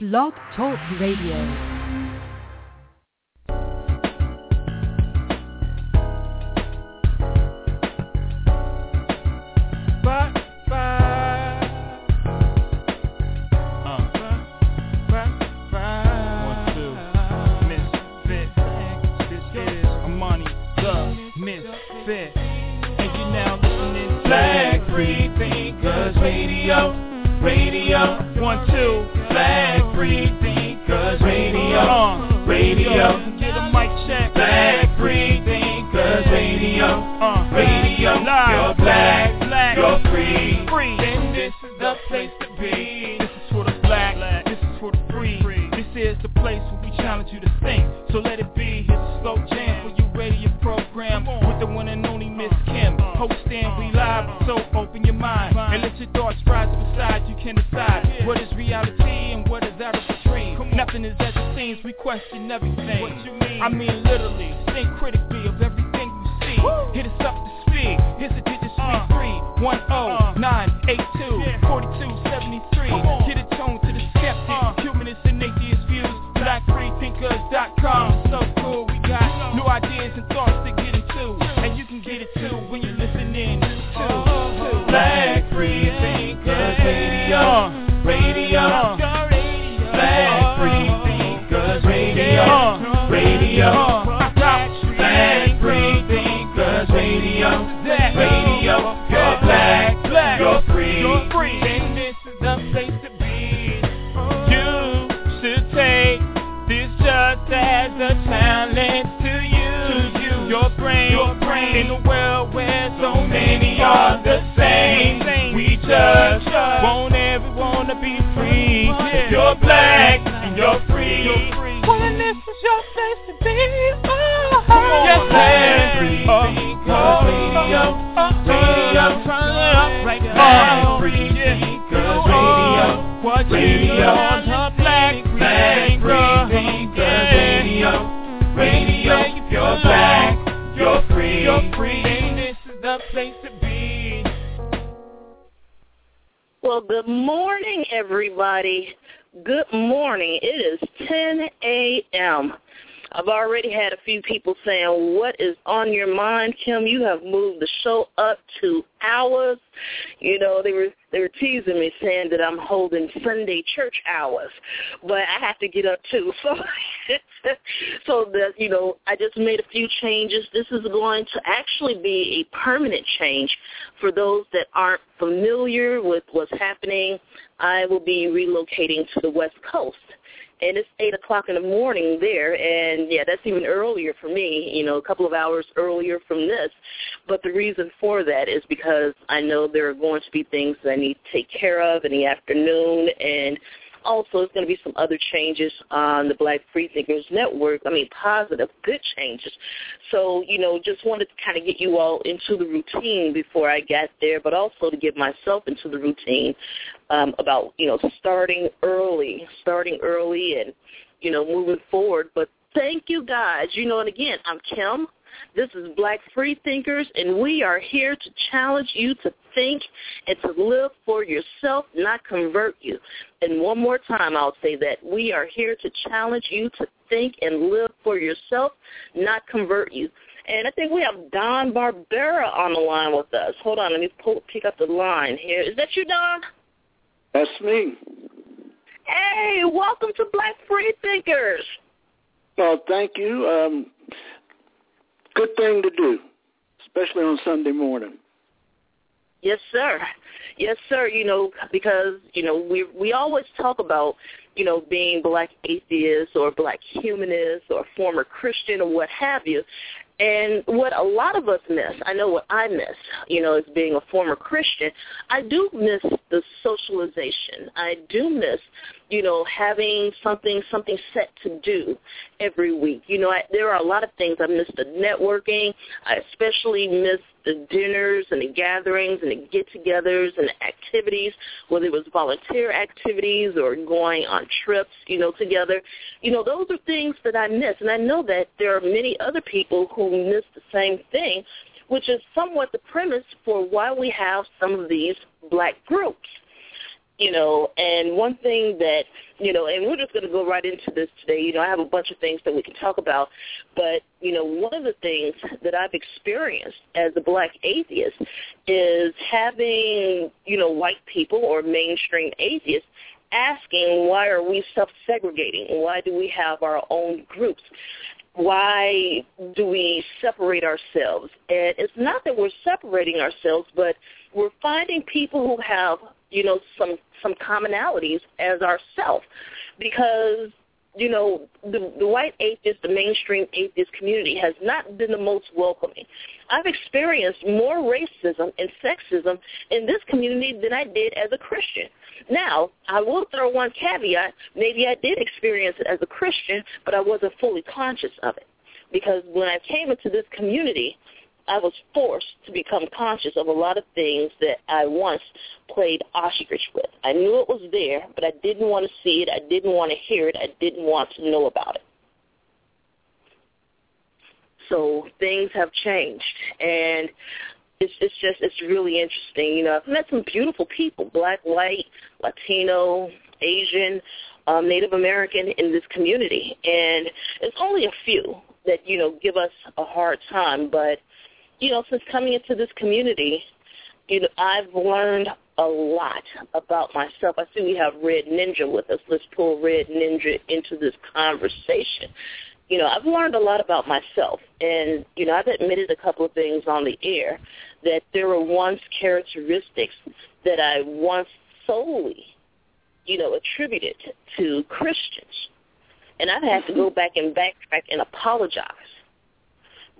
Blog Talk Radio. To get up too. So, so that you know, I just made a few changes. This is going to actually be a permanent change for those that aren't familiar with what's happening. I will be relocating to the West Coast and it's eight o'clock in the morning there and yeah that's even earlier for me you know a couple of hours earlier from this but the reason for that is because i know there are going to be things that i need to take care of in the afternoon and also, there's going to be some other changes on the Black Freethinkers Network. I mean, positive, good changes. So, you know, just wanted to kind of get you all into the routine before I got there, but also to get myself into the routine um, about, you know, starting early, starting early and, you know, moving forward. But thank you guys. You know, and again, I'm Kim. This is Black Free Thinkers, and we are here to challenge you to think and to live for yourself, not convert you. And one more time, I'll say that we are here to challenge you to think and live for yourself, not convert you. And I think we have Don Barbera on the line with us. Hold on, let me pull, pick up the line here. Is that you, Don? That's me. Hey, welcome to Black Free Thinkers. Well, thank you. Um, good thing to do, especially on Sunday morning. Yes, sir. Yes, sir. You know, because you know we we always talk about you know being black atheist or black humanist or former Christian or what have you, and what a lot of us miss, I know what I miss, you know, as being a former Christian, I do miss the socialization. I do miss, you know, having something something set to do every week. You know, I, there are a lot of things I miss the networking. I especially miss the dinners and the gatherings and the get-togethers and the activities, whether it was volunteer activities or going on trips, you know, together. You know, those are things that I miss, and I know that there are many other people who miss the same thing, which is somewhat the premise for why we have some of these black groups. You know, and one thing that, you know, and we're just going to go right into this today. You know, I have a bunch of things that we can talk about, but, you know, one of the things that I've experienced as a black atheist is having, you know, white people or mainstream atheists asking why are we self-segregating? Why do we have our own groups? Why do we separate ourselves? And it's not that we're separating ourselves, but we're finding people who have, you know, some some commonalities as ourselves. Because you know, the, the white atheist, the mainstream atheist community has not been the most welcoming. I've experienced more racism and sexism in this community than I did as a Christian. Now, I will throw one caveat. Maybe I did experience it as a Christian, but I wasn't fully conscious of it. Because when I came into this community, I was forced to become conscious of a lot of things that I once played ostrich with. I knew it was there, but I didn't want to see it. I didn't want to hear it. I didn't want to know about it. So things have changed, and it's it's just it's really interesting. You know, I've met some beautiful people, black, white, Latino, Asian, um, Native American in this community, and it's only a few that you know give us a hard time, but you know, since coming into this community, you know, I've learned a lot about myself. I see we have Red Ninja with us. Let's pull Red Ninja into this conversation. You know, I've learned a lot about myself, and you know, I've admitted a couple of things on the air that there were once characteristics that I once solely, you know, attributed to Christians, and I've had to go mm-hmm. back and backtrack and apologize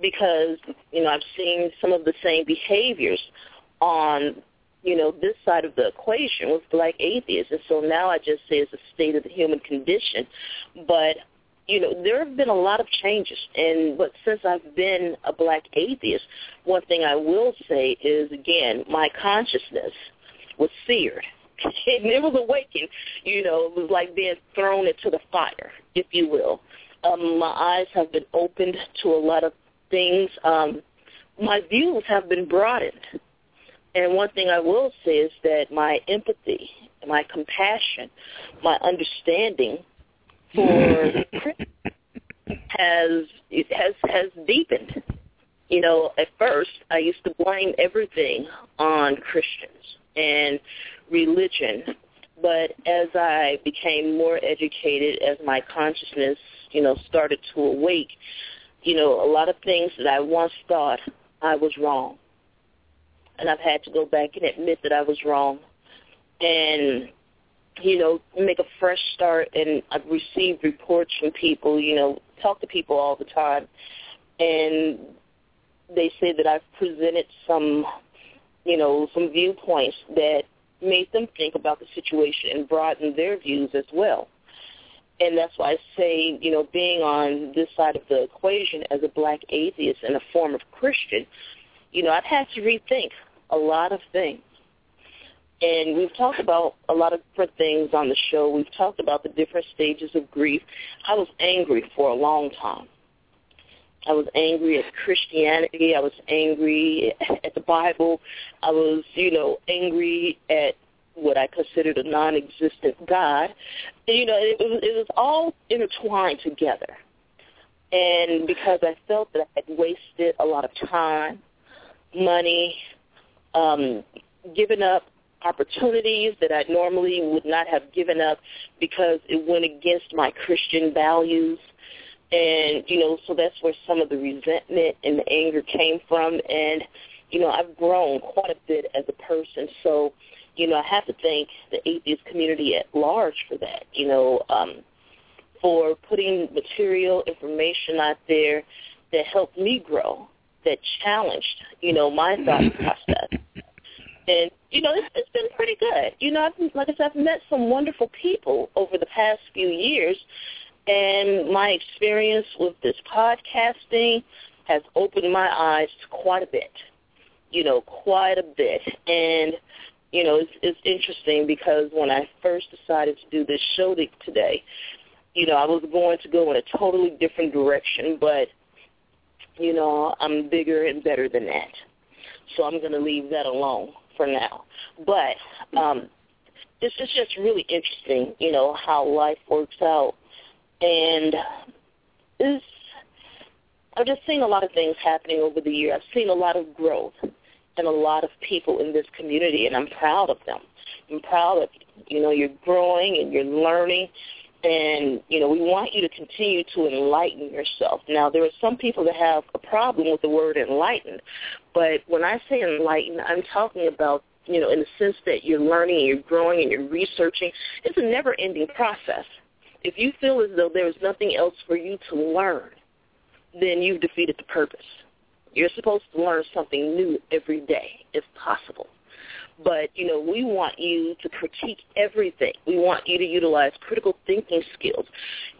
because you know I've seen some of the same behaviors on you know this side of the equation with black atheists, and so now I just say it's a state of the human condition. But you know there have been a lot of changes, and but since I've been a black atheist, one thing I will say is again my consciousness was seared. and it was awakened. You know, it was like being thrown into the fire, if you will. Um, my eyes have been opened to a lot of things, um, my views have been broadened. And one thing I will say is that my empathy, my compassion, my understanding for has has has deepened. You know, at first I used to blame everything on Christians and religion, but as I became more educated, as my consciousness, you know, started to awake, you know, a lot of things that I once thought I was wrong. And I've had to go back and admit that I was wrong and, you know, make a fresh start. And I've received reports from people, you know, talk to people all the time. And they say that I've presented some, you know, some viewpoints that made them think about the situation and broaden their views as well and that's why I say, you know, being on this side of the equation as a black atheist and a form of Christian, you know, I've had to rethink a lot of things. And we've talked about a lot of different things on the show. We've talked about the different stages of grief. I was angry for a long time. I was angry at Christianity. I was angry at the Bible. I was, you know, angry at what I considered a non-existent God. You know, it was, it was all intertwined together. And because I felt that I had wasted a lot of time, money, um, given up opportunities that I normally would not have given up because it went against my Christian values. And, you know, so that's where some of the resentment and the anger came from. And, you know, I've grown quite a bit as a person. So you know, I have to thank the atheist community at large for that, you know, um, for putting material information out there that helped me grow, that challenged, you know, my thought process. And, you know, it's, it's been pretty good. You know, I've, like I said, I've met some wonderful people over the past few years, and my experience with this podcasting has opened my eyes to quite a bit, you know, quite a bit. And you know, it's, it's interesting because when I first decided to do this show today, you know, I was going to go in a totally different direction, but, you know, I'm bigger and better than that. So I'm going to leave that alone for now. But um, it's, it's just really interesting, you know, how life works out. And it's, I've just seen a lot of things happening over the year. I've seen a lot of growth and a lot of people in this community, and I'm proud of them. I'm proud of you. Know, you're growing and you're learning, and you know, we want you to continue to enlighten yourself. Now, there are some people that have a problem with the word enlightened, but when I say enlightened, I'm talking about you know, in the sense that you're learning and you're growing and you're researching. It's a never-ending process. If you feel as though there is nothing else for you to learn, then you've defeated the purpose. You're supposed to learn something new every day, if possible. But, you know, we want you to critique everything. We want you to utilize critical thinking skills,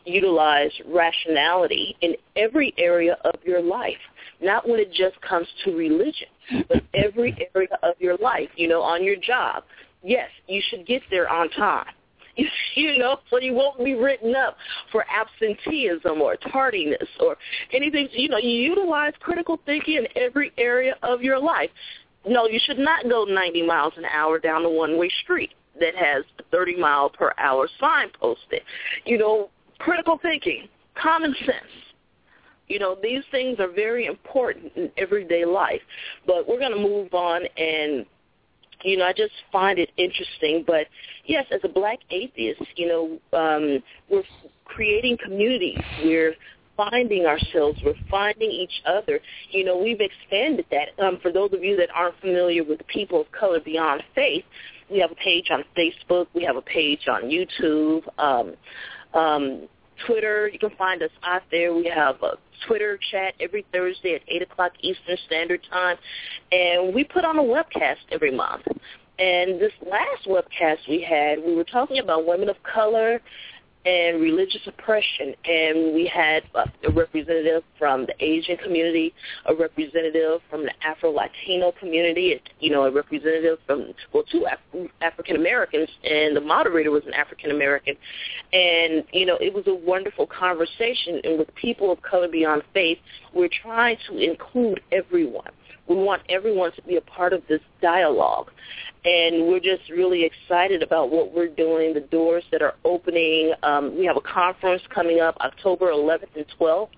utilize rationality in every area of your life, not when it just comes to religion, but every area of your life, you know, on your job. Yes, you should get there on time you know, so you won't be written up for absenteeism or tardiness or anything. You know, you utilize critical thinking in every area of your life. No, you should not go 90 miles an hour down a one-way street that has a 30 mile per hour sign posted. You know, critical thinking, common sense. You know, these things are very important in everyday life. But we're going to move on and you know, I just find it interesting. But yes, as a black atheist, you know, um, we're creating communities. We're finding ourselves. We're finding each other. You know, we've expanded that. Um, for those of you that aren't familiar with People of Color Beyond Faith, we have a page on Facebook. We have a page on YouTube. Um, um, Twitter. You can find us out there. We have a Twitter chat every Thursday at 8 o'clock Eastern Standard Time. And we put on a webcast every month. And this last webcast we had, we were talking about women of color and religious oppression. And we had a representative from the Asian community, a representative from the Afro-Latino community, you know, a representative from, well, two Af- African Americans, and the moderator was an African American. And, you know, it was a wonderful conversation. And with people of color beyond faith, we're trying to include everyone. We want everyone to be a part of this dialogue and we're just really excited about what we're doing, the doors that are opening. Um, we have a conference coming up October 11th and 12th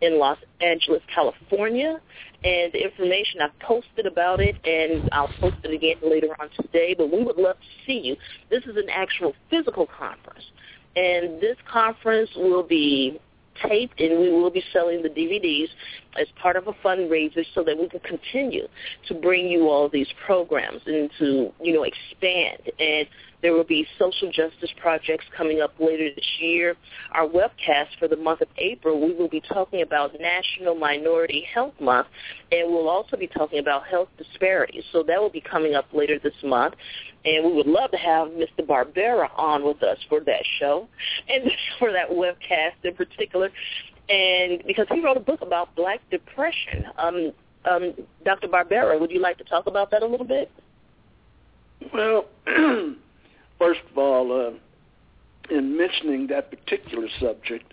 in Los Angeles, California, and the information I've posted about it, and I'll post it again later on today, but we would love to see you. This is an actual physical conference, and this conference will be taped, and we will be selling the DVDs as part of a fundraiser so that we can continue to bring you all these programs and to, you know, expand. And there will be social justice projects coming up later this year. Our webcast for the month of April, we will be talking about National Minority Health Month, and we'll also be talking about health disparities. So that will be coming up later this month. And we would love to have Mr. Barbera on with us for that show and for that webcast in particular. And because he wrote a book about black depression. Um, um, Dr. Barbera, would you like to talk about that a little bit? Well, first of all, uh, in mentioning that particular subject,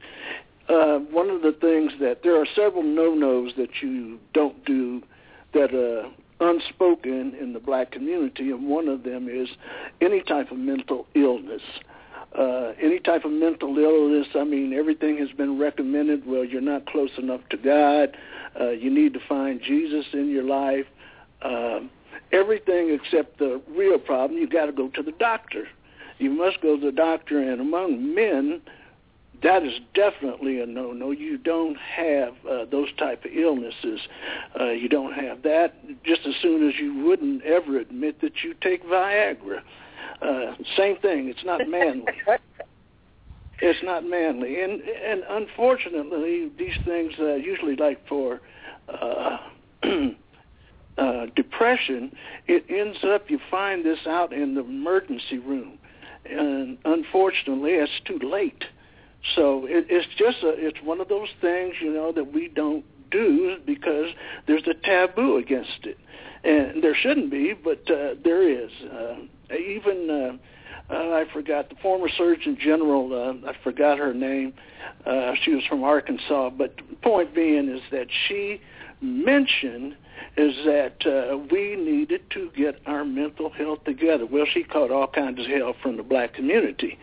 uh, one of the things that there are several no-nos that you don't do that uh, unspoken in the black community, and one of them is any type of mental illness. Uh, any type of mental illness, I mean, everything has been recommended. Well, you're not close enough to God. Uh, you need to find Jesus in your life. Uh, everything except the real problem, you got to go to the doctor. You must go to the doctor, and among men, that is definitely a no-no. You don't have uh, those type of illnesses. Uh, you don't have that. Just as soon as you wouldn't ever admit that you take Viagra. Uh, same thing. It's not manly. it's not manly, and and unfortunately, these things uh, usually like for. Uh, uh, depression, it ends up you find this out in the emergency room, and unfortunately, it's too late. So it, it's just a, it's one of those things, you know, that we don't do because there's a taboo against it, and there shouldn't be, but uh, there is. Uh, even uh, I forgot the former Surgeon General. Uh, I forgot her name. Uh, she was from Arkansas. But point being is that she mentioned is that uh, we needed to get our mental health together. Well, she caught all kinds of hell from the black community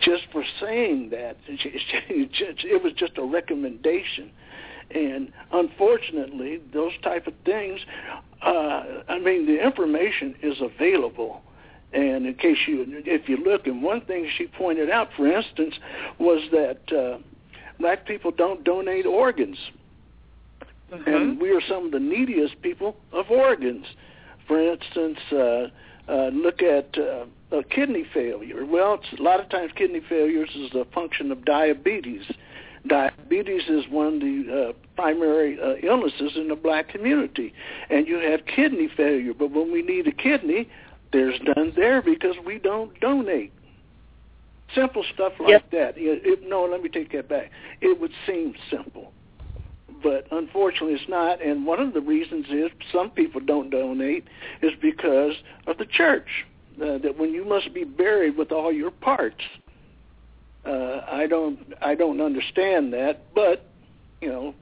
just for saying that. It was just a recommendation. And unfortunately, those type of things, uh, I mean, the information is available. And in case you, if you look, and one thing she pointed out, for instance, was that uh, black people don't donate organs Mm-hmm. and we are some of the neediest people of organs. For instance, uh, uh, look at uh, uh, kidney failure. Well, it's, a lot of times kidney failures is a function of diabetes. Diabetes is one of the uh, primary uh, illnesses in the black community, and you have kidney failure. But when we need a kidney, there's none there because we don't donate. Simple stuff like Yep. that. It, it, no, let me take that back. It would seem simple but unfortunately it's not. And one of the reasons is some people don't donate is because of the church. Uh, that when you must be buried with all your parts. Uh, I don't I don't understand that, but you know,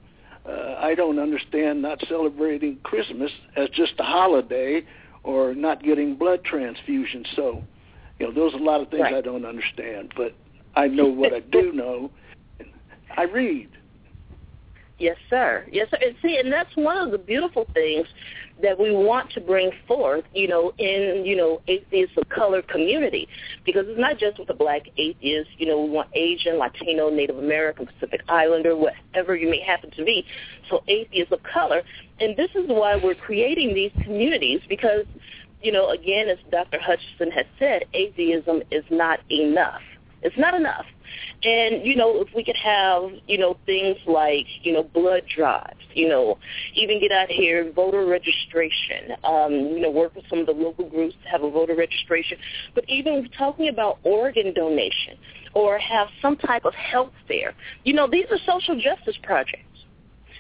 uh, I don't understand not celebrating Christmas as just a holiday or not getting blood transfusions. So, you know, those are a lot of things Right. I don't understand, but I know what I do know. I read. Yes, sir. Yes, sir. And see, and that's one of the beautiful things that we want to bring forth, you know, in, you know, atheists of color community. Because it's not just with the black atheists, you know, we want Asian, Latino, Native American, Pacific Islander, whatever you may happen to be. So atheists of color. And this is why we're creating these communities because, you know, again, as Dr. Hutchinson has said, atheism is not enough. It's not enough. And, you know, if we could have, you know, things like, you know, blood drives, you know, even get out here, voter registration, um, you know, work with some of the local groups to have a voter registration, but even talking about organ donation or have some type of health fair. You know, these are social justice projects.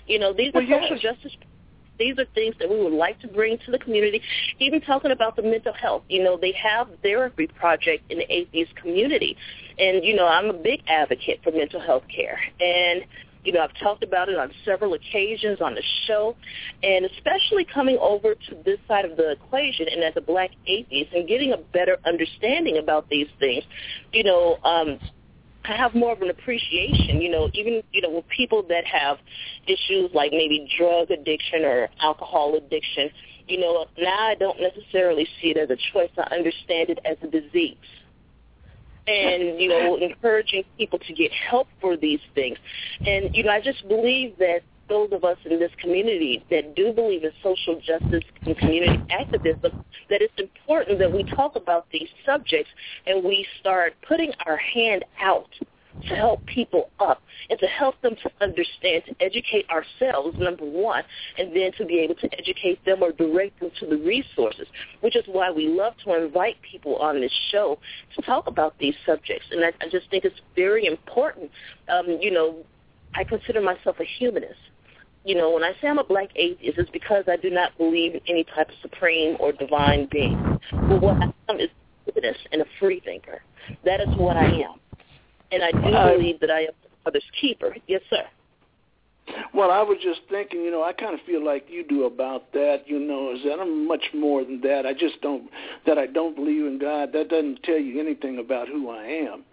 You know, these are Well, yes. social justice these are things that we would like to bring to the community. Even talking about the mental health, you know, they have therapy project in the atheist community, and you know, I'm a big advocate for mental health care, and you know, I've talked about it on several occasions on the show, and especially coming over to this side of the equation and as a black atheist and getting a better understanding about these things, you know, um, I have more of an appreciation, you know, even, you know, with people that have issues like maybe drug addiction or alcohol addiction, you know, now I don't necessarily see it as a choice. I understand it as a disease. And, you know, encouraging people to get help for these things. And, you know, I just believe that those of us in this community that do believe in social justice and community activism, that it's important that we talk about these subjects and we start putting our hand out to help people up and to help them to understand, to educate ourselves, number one, and then to be able to educate them or direct them to the resources, which is why we love to invite people on this show to talk about these subjects. And I, I just think it's very important. Um, you know, I consider myself a humanist you know, when I say I'm a black atheist, it's because I do not believe in any type of supreme or divine being. But what I am is a humanist and a free thinker. That is what I am. And I do I- believe that I am the Father's keeper. Yes, sir. Well, I was just thinking, you know, I kind of feel like you do about that. You know, is that I'm much more than that. I just don't that I don't believe in God. That doesn't tell you anything about who I am.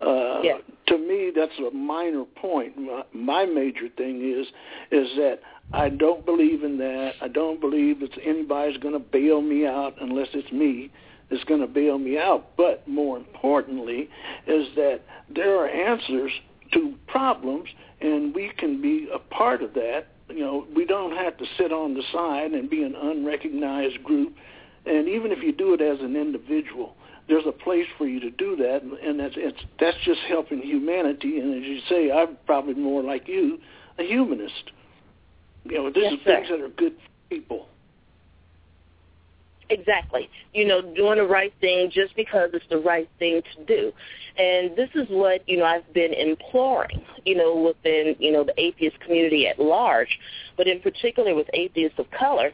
Uh, Yeah. To me, that's a minor point. My, my major thing is is that I don't believe in that. I don't believe that anybody's going to bail me out unless it's me that's going to bail me out. But more importantly, is that there are answers to problems, and we can be a part of that. You know, we don't have to sit on the side and be an unrecognized group. And even if you do it as an individual, there's a place for you to do that, and that's it's that's just helping humanity. And as you say, I'm probably more like you, a humanist. You know, this Yes, is sir. things that are good for people. Exactly. You know, doing the right thing just because it's the right thing to do. And this is what, you know, I've been imploring, you know, within, you know, the atheist community at large, but in particular with atheists of color,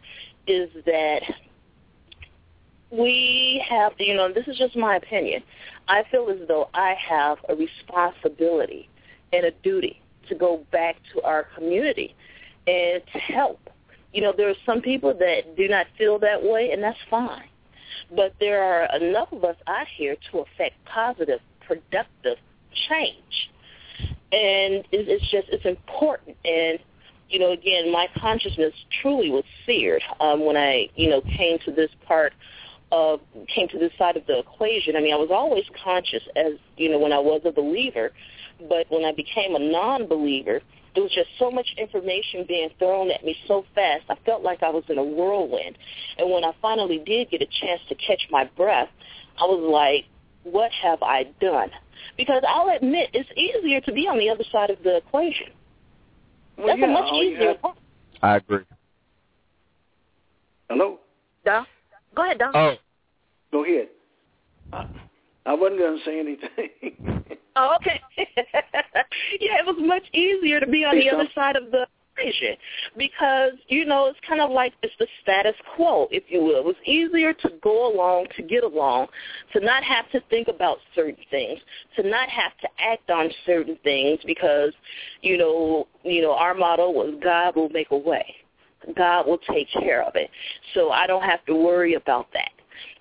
is that we have, you know, this is just my opinion. I feel as though I have a responsibility and a duty to go back to our community and to help. You know, there are some people that do not feel that way, and that's fine. But there are enough of us out here to affect positive, productive change. And it's just, it's important. And, you know, again, my consciousness truly was seared um, when I, you know, came to this part uh, came to this side of the equation. I mean, I was always conscious as, you know, when I was a believer, but when I became a non-believer, there was just so much information being thrown at me so fast. I felt like I was in a whirlwind. And when I finally did get a chance to catch my breath, I was like, what have I done? Because I'll admit, it's easier to be on the other side of the equation. Well, That's yeah, a much all easier have- I agree. Hello? Doc? Go ahead, Doc. Oh, Go ahead. I, I wasn't going to say anything. Oh, okay. yeah, it was much easier to be on Hey, the other side of the equation because, you know, it's kind of like it's the status quo, if you will. It was easier to go along, to get along, to not have to think about certain things, to not have to act on certain things because, you know, you know, our motto was God will make a way. God will take care of it. So I don't have to worry about that.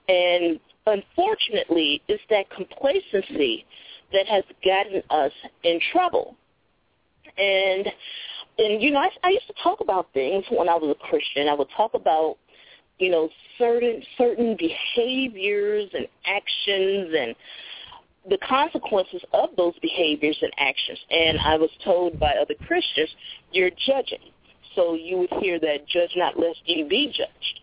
And unfortunately, it's that complacency that has gotten us in trouble. And and you know, I, I used to talk about things when I was a Christian. I would talk about you know certain certain behaviors and actions and the consequences of those behaviors and actions. And I was told by other Christians, you're judging. So you would hear that judge not lest ye be judged.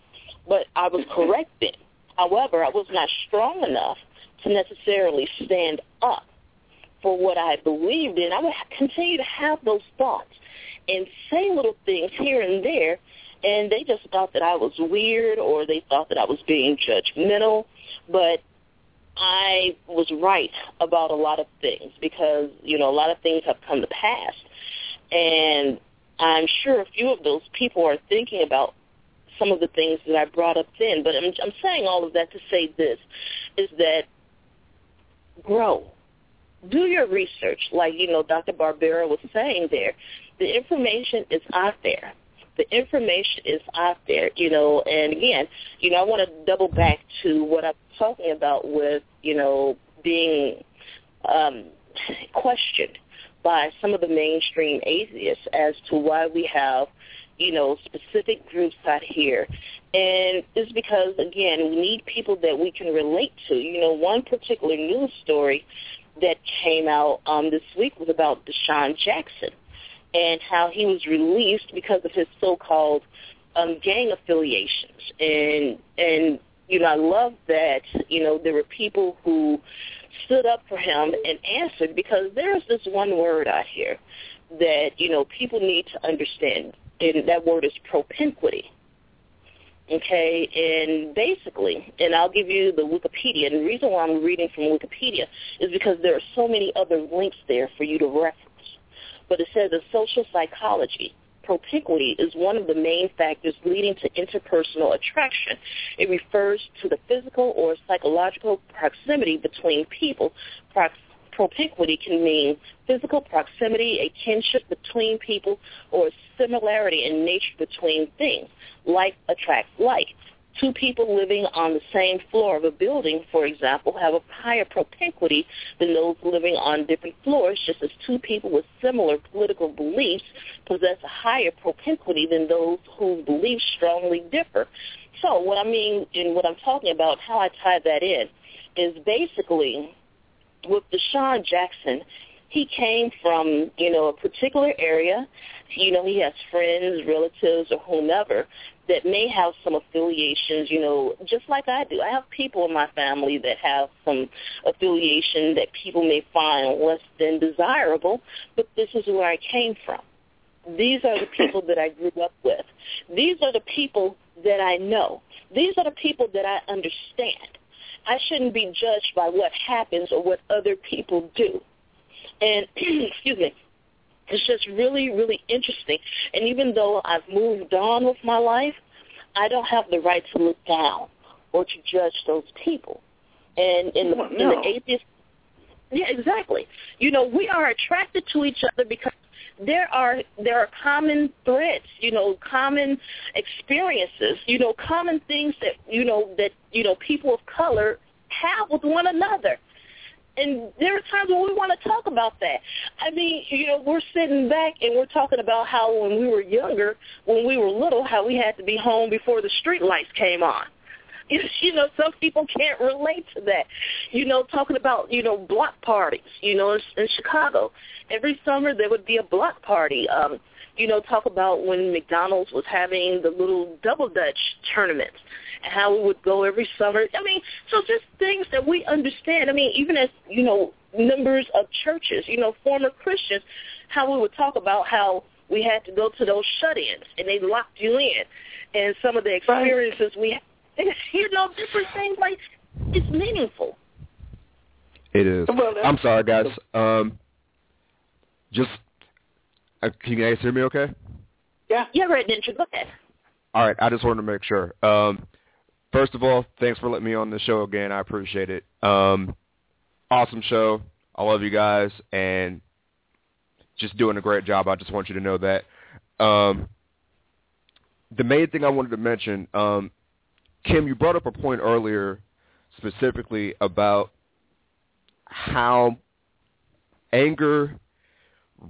But I was correct then. However, I was not strong enough to necessarily stand up for what I believed in. I would continue to have those thoughts and say little things here and there, and they just thought that I was weird or they thought that I was being judgmental. But I was right about a lot of things because, you know, a lot of things have come to pass. And I'm sure a few of those people are thinking about some of the things that I brought up then. But I'm, I'm saying all of that to say this, is that grow. Do your research, like, you know, Dr. Barbera was saying there. The information is out there. The information is out there, you know, and again, you know, I want to double back to what I'm talking about with, you know, being um, questioned by some of the mainstream atheists as to why we have, you know, specific groups out here. And it's because, again, we need people that we can relate to. You know, one particular news story that came out um, this week was about DeSean Jackson and how he was released because of his so-called um, gang affiliations. And, and, you know, I love that, you know, there were people who stood up for him and answered because there's this one word out here that, you know, people need to understand, and that word is propinquity. Okay, and basically, and I'll give you the Wikipedia, and the reason why I'm reading from Wikipedia is because there are so many other links there for you to reference. But it says in social psychology, propinquity is one of the main factors leading to interpersonal attraction. It refers to the physical or psychological proximity between people. Prox- propinquity can mean physical proximity, a kinship between people, or a similarity in nature between things. Like attracts like. Two people living on the same floor of a building, for example, have a higher propinquity than those living on different floors, just as two people with similar political beliefs possess a higher propinquity than those whose beliefs strongly differ. So what I mean and what I'm talking about, how I tie that in, is basically with DeSean Jackson, he came from, you know, a particular area. You know, he has friends, relatives, or whomever that may have some affiliations, you know, just like I do. I have people in my family that have some affiliation that people may find less than desirable, but this is where I came from. These are the people that I grew up with. These are the people that I know. These are the people that I understand. I shouldn't be judged by what happens or what other people do. And, excuse me, it's just really, really interesting. And even though I've moved on with my life, I don't have the right to look down or to judge those people. And in the, Well, in the atheist, yeah, exactly. You know, we are attracted to each other because there are there are common threads, you know, common experiences, you know, common things that you know that you know people of color have with one another. And there are times when we want to talk about that. I mean, you know, we're sitting back and we're talking about how when we were younger, when we were little, how we had to be home before the street lights came on. You know, some people can't relate to that. You know, talking about, you know, block parties, you know, in, Chicago. Every summer there would be a block party. Um, you know, talk about when McDonald's was having the little double dutch tournaments and how we would go every summer. I mean, so just things that we understand. I mean, even as, you know, members of churches, you know, former Christians, how we would talk about how we had to go to those shut-ins and they locked you in and some of the experiences we you know, different things like it's meaningful. It is. I'm sorry, guys. Um, just uh, can you guys hear me? Okay. Yeah. Yeah, right, Ninja, go ahead. All right. I just wanted to make sure. Um, first of all, thanks for letting me on the show again. I appreciate it. Um, awesome show. I love you guys and just doing a great job. I just want you to know that. Um, the main thing I wanted to mention, um, Kim, you brought up a point earlier specifically about how anger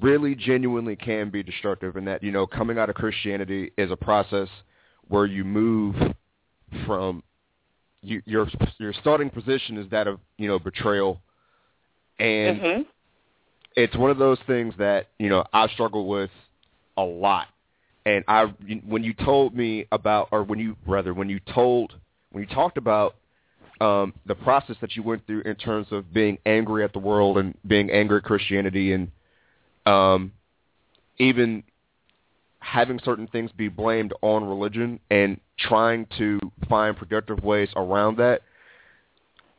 really genuinely can be destructive and that, you know, coming out of Christianity is a process where you move from you, your your starting position is that of, you know, betrayal and Mhm. it's one of those things that you know I struggle with a lot. And I, when you told me about, or when you rather, when you told, when you talked about um, the process that you went through in terms of being angry at the world and being angry at Christianity, and um, even having certain things be blamed on religion and trying to find productive ways around that,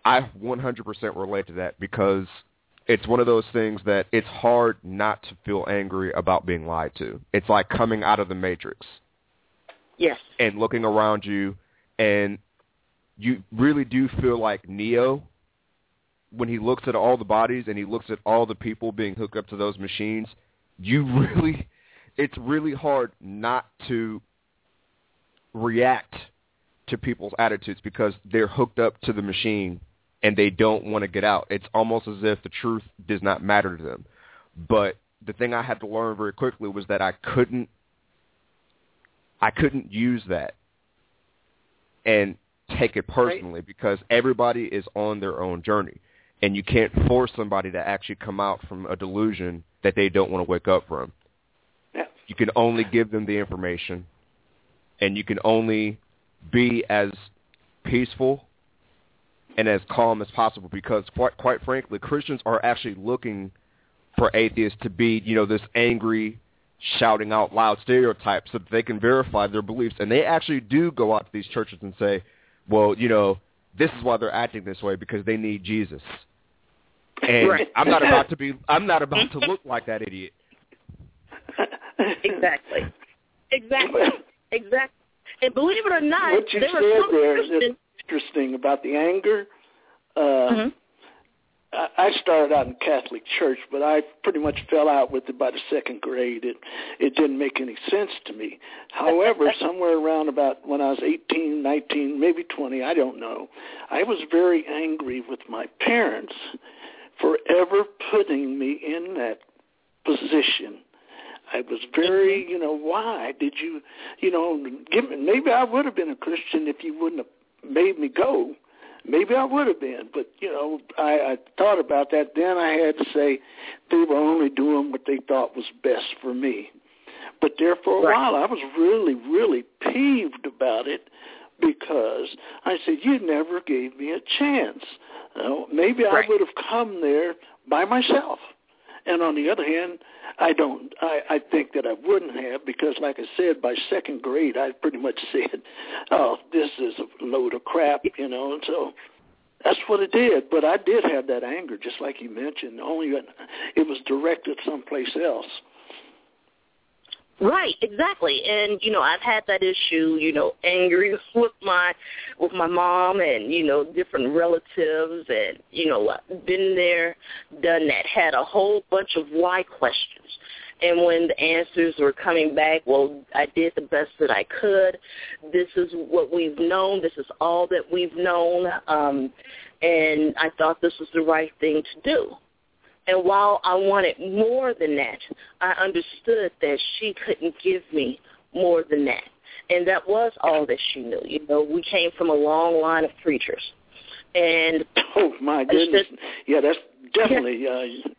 I 100% relate to that because it's one of those things that it's hard not to feel angry about being lied to. It's like coming out of the matrix Yes. and looking around you and you really do feel like Neo when he looks at all the bodies and he looks at all the people being hooked up to those machines. You really it's really hard not to react to people's attitudes because they're hooked up to the machine and they don't want to get out. It's almost as if the truth does not matter to them. But the thing I had to learn very quickly was that I couldn't I couldn't use that and take it personally because everybody is on their own journey and you can't force somebody to actually come out from a delusion that they don't want to wake up from. Yeah. You can only give them the information and you can only be as peaceful and as calm as possible because quite quite frankly Christians are actually looking for atheists to be, you know, this angry shouting out loud stereotype so that they can verify their beliefs and they actually do go out to these churches and say, well, you know, this is why they're acting this way because they need Jesus. And Right. I'm not about to be I'm not about to look like that idiot. Exactly. Exactly. Exactly. And believe it or not, what you there said are some there is interesting about the anger. Uh, Mhm. I I started out in Catholic church, but I pretty much fell out with it by the second grade. It it didn't make any sense to me. However, somewhere around about when I was 18, 19, maybe 20, I don't know, I was very angry with my parents for ever putting me in that position. I was very, you know, why did you, you know, give me, maybe I would have been a Christian if you wouldn't have made me go. Maybe I would have been, but you know, I, I thought about that. Then I had to say they were only doing what they thought was best for me. But there for a Right. while, I was really, really peeved about it because I said you never gave me a chance. You know, maybe Right. I would have come there by myself. And on the other hand, I don't. I, I think that I wouldn't have because, like I said, by second grade, I pretty much said, "Oh, this is a load of crap," you know. And so that's what it did. But I did have that anger, just like you mentioned. Only it was directed someplace else. Right, exactly. And you know, I've had that issue, you know, angry with my with my mom and, you know, different relatives and, you know, been there, done that, had a whole bunch of why questions. And when the answers were coming back, well, I did the best that I could. This is what we've known. This is all that we've known. Um, and I thought this was the right thing to do. And while I wanted more than that, I understood that she couldn't give me more than that. And that was all that she knew. You know, we came from a long line of preachers. And oh my goodness, just, yeah, that's definitely yeah. uh,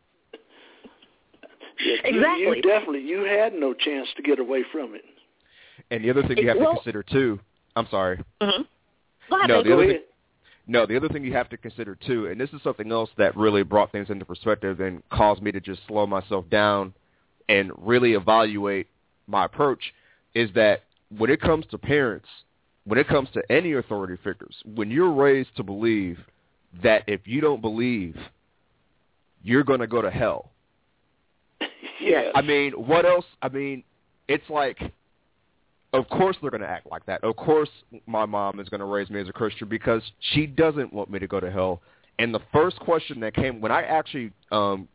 yeah, exactly. You, you definitely you had no chance to get away from it. And the other thing you have well, to consider too. I'm sorry. Mm-hmm. Go ahead, no, the other thing, no, the other thing you have to consider too, and this is something else that really brought things into perspective and caused me to just slow myself down and really evaluate my approach, is that when it comes to parents, when it comes to any authority figures, when you're raised to believe that if you don't believe, you're going to go to hell. Yeah. I mean, what else? I mean, it's like of course they're going to act like that. Of course my mom is going to raise me as a Christian because she doesn't want me to go to hell. And the first question that came when I actually, um,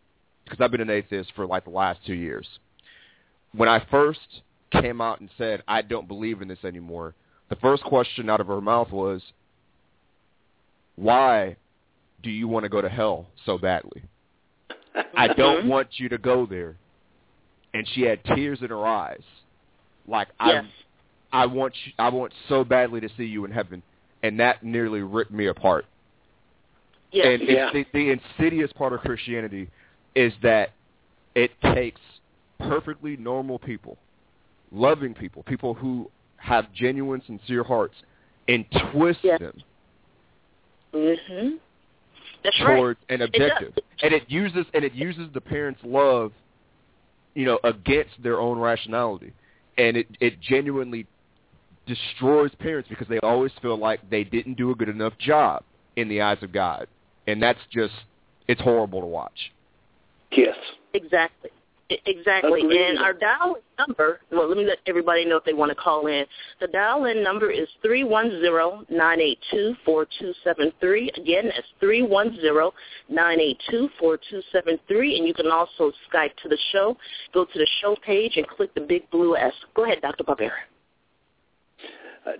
because I've been an atheist for like the last two years, when I first came out and said I don't believe in this anymore, the first question out of her mouth was, "Why do you want to go to hell so badly? I don't want you to go there." And she had tears in her eyes, like yes. I want you, I want so badly to see you in heaven, and that nearly ripped me apart. Yes. And yeah. the, the insidious part of Christianity is that it takes perfectly normal people, loving people, people who have genuine, sincere hearts, and twists yes. them Mhm. That's towards right. an objective, It and it uses and it uses the parents' love, you know, against their own rationality, and it it genuinely destroys parents because they always feel like they didn't do a good enough job in the eyes of God, and that's just it's horrible to watch. Yes. Exactly. Exactly. Agreed. And our dial number, well, let me let everybody know if they want to call in. The dial-in number is three one zero nine eight two four two seven three. Again, that's three one zero nine eight two four two seven three. And you can also Skype to the show. Go to the show page and click the big blue S. Go ahead, Dr. Barbera. Uh,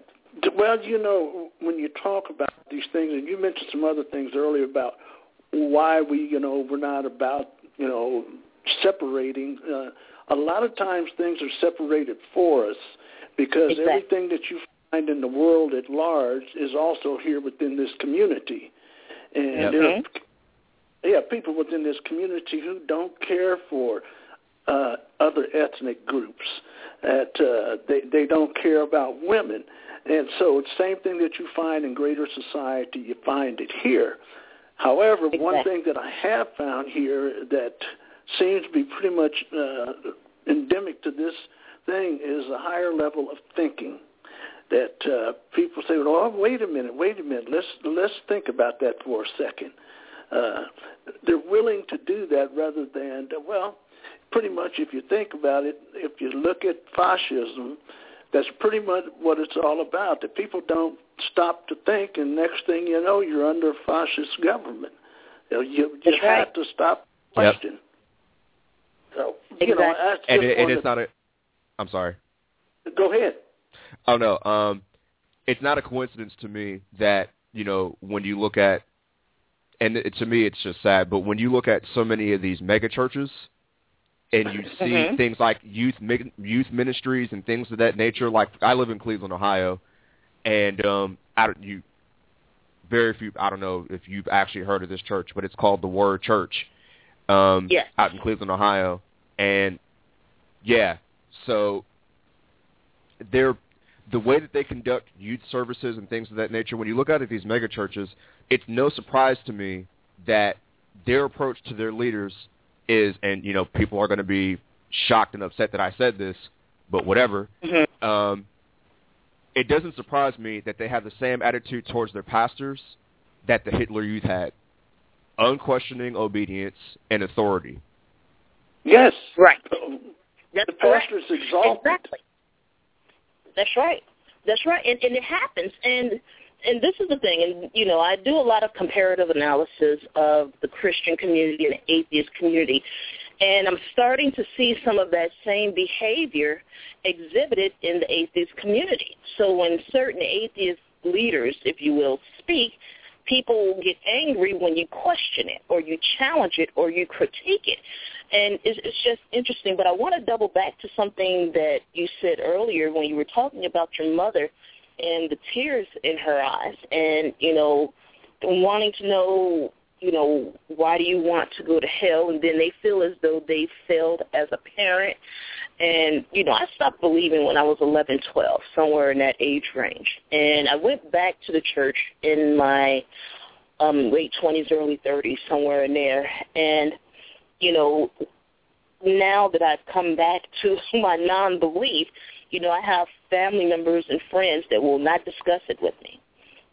well, you know, when you talk about these things, and you mentioned some other things earlier about why we, you know, we're not about, you know, separating. Uh, a lot of times things are separated for us because Exactly. everything that you find in the world at large is also here within this community. And Yep. there are, yeah, people within this community who don't care for uh, other ethnic groups. That uh, they they don't care about women, and so it's the same thing that you find in greater society. You find it here. However, one thing that I have found here that seems to be pretty much uh, endemic to this thing is a higher level of thinking. That uh, people say, "Well, oh, wait a minute, wait a minute. Let's let's think about that for a second. Uh, they're willing to do that rather than well, pretty much if you think about it, if you look at fascism, that's pretty much what it's all about. That people don't stop to think, and next thing you know, you're under a fascist government. You know, you, you That's have right. to stop Yep. question. So you know, that's And, it, and it's of- not a. I'm sorry. Go ahead. Oh no, um, it's not a coincidence to me that you know when you look at, and it, to me it's just sad, but when you look at so many of these mega churches, and you see Mhm. things like youth youth ministries and things of that nature. Like I live in Cleveland, Ohio, and um, I don't you very few. I don't know if you've actually heard of this church, but it's called the Word Church. Um, Yes. out in Cleveland, Ohio, and yeah, so they're the way that they conduct youth services and things of that nature. When you look out at these mega churches, it's no surprise to me that their approach to their leaders is, and you know, people are going to be shocked and upset that I said this, but whatever. Mhm. Um, it doesn't surprise me that they have the same attitude towards their pastors that the Hitler Youth had: unquestioning obedience and authority. Yes. Right. That's the correct. pastor's exalted. Exactly. That's right. That's right, and and it happens, and and this is the thing, and you know, I do a lot of comparative analysis of the Christian community and the atheist community, and I'm starting to see some of that same behavior exhibited in the atheist community. So when certain atheist leaders, if you will, speak, people get angry when you question it or you challenge it or you critique it. And it's, it's just interesting. But I want to double back to something that you said earlier when you were talking about your mother and the tears in her eyes and, you know, wanting to know, you know, why do you want to go to hell? And then they feel as though they failed as a parent. And, you know, I stopped believing when I was 11, 12, somewhere in that age range. And I went back to the church in my um, late 20s, early 30s, somewhere in there. And, you know, now that I've come back to my non-belief, you know, I have family members and friends that will not discuss it with me.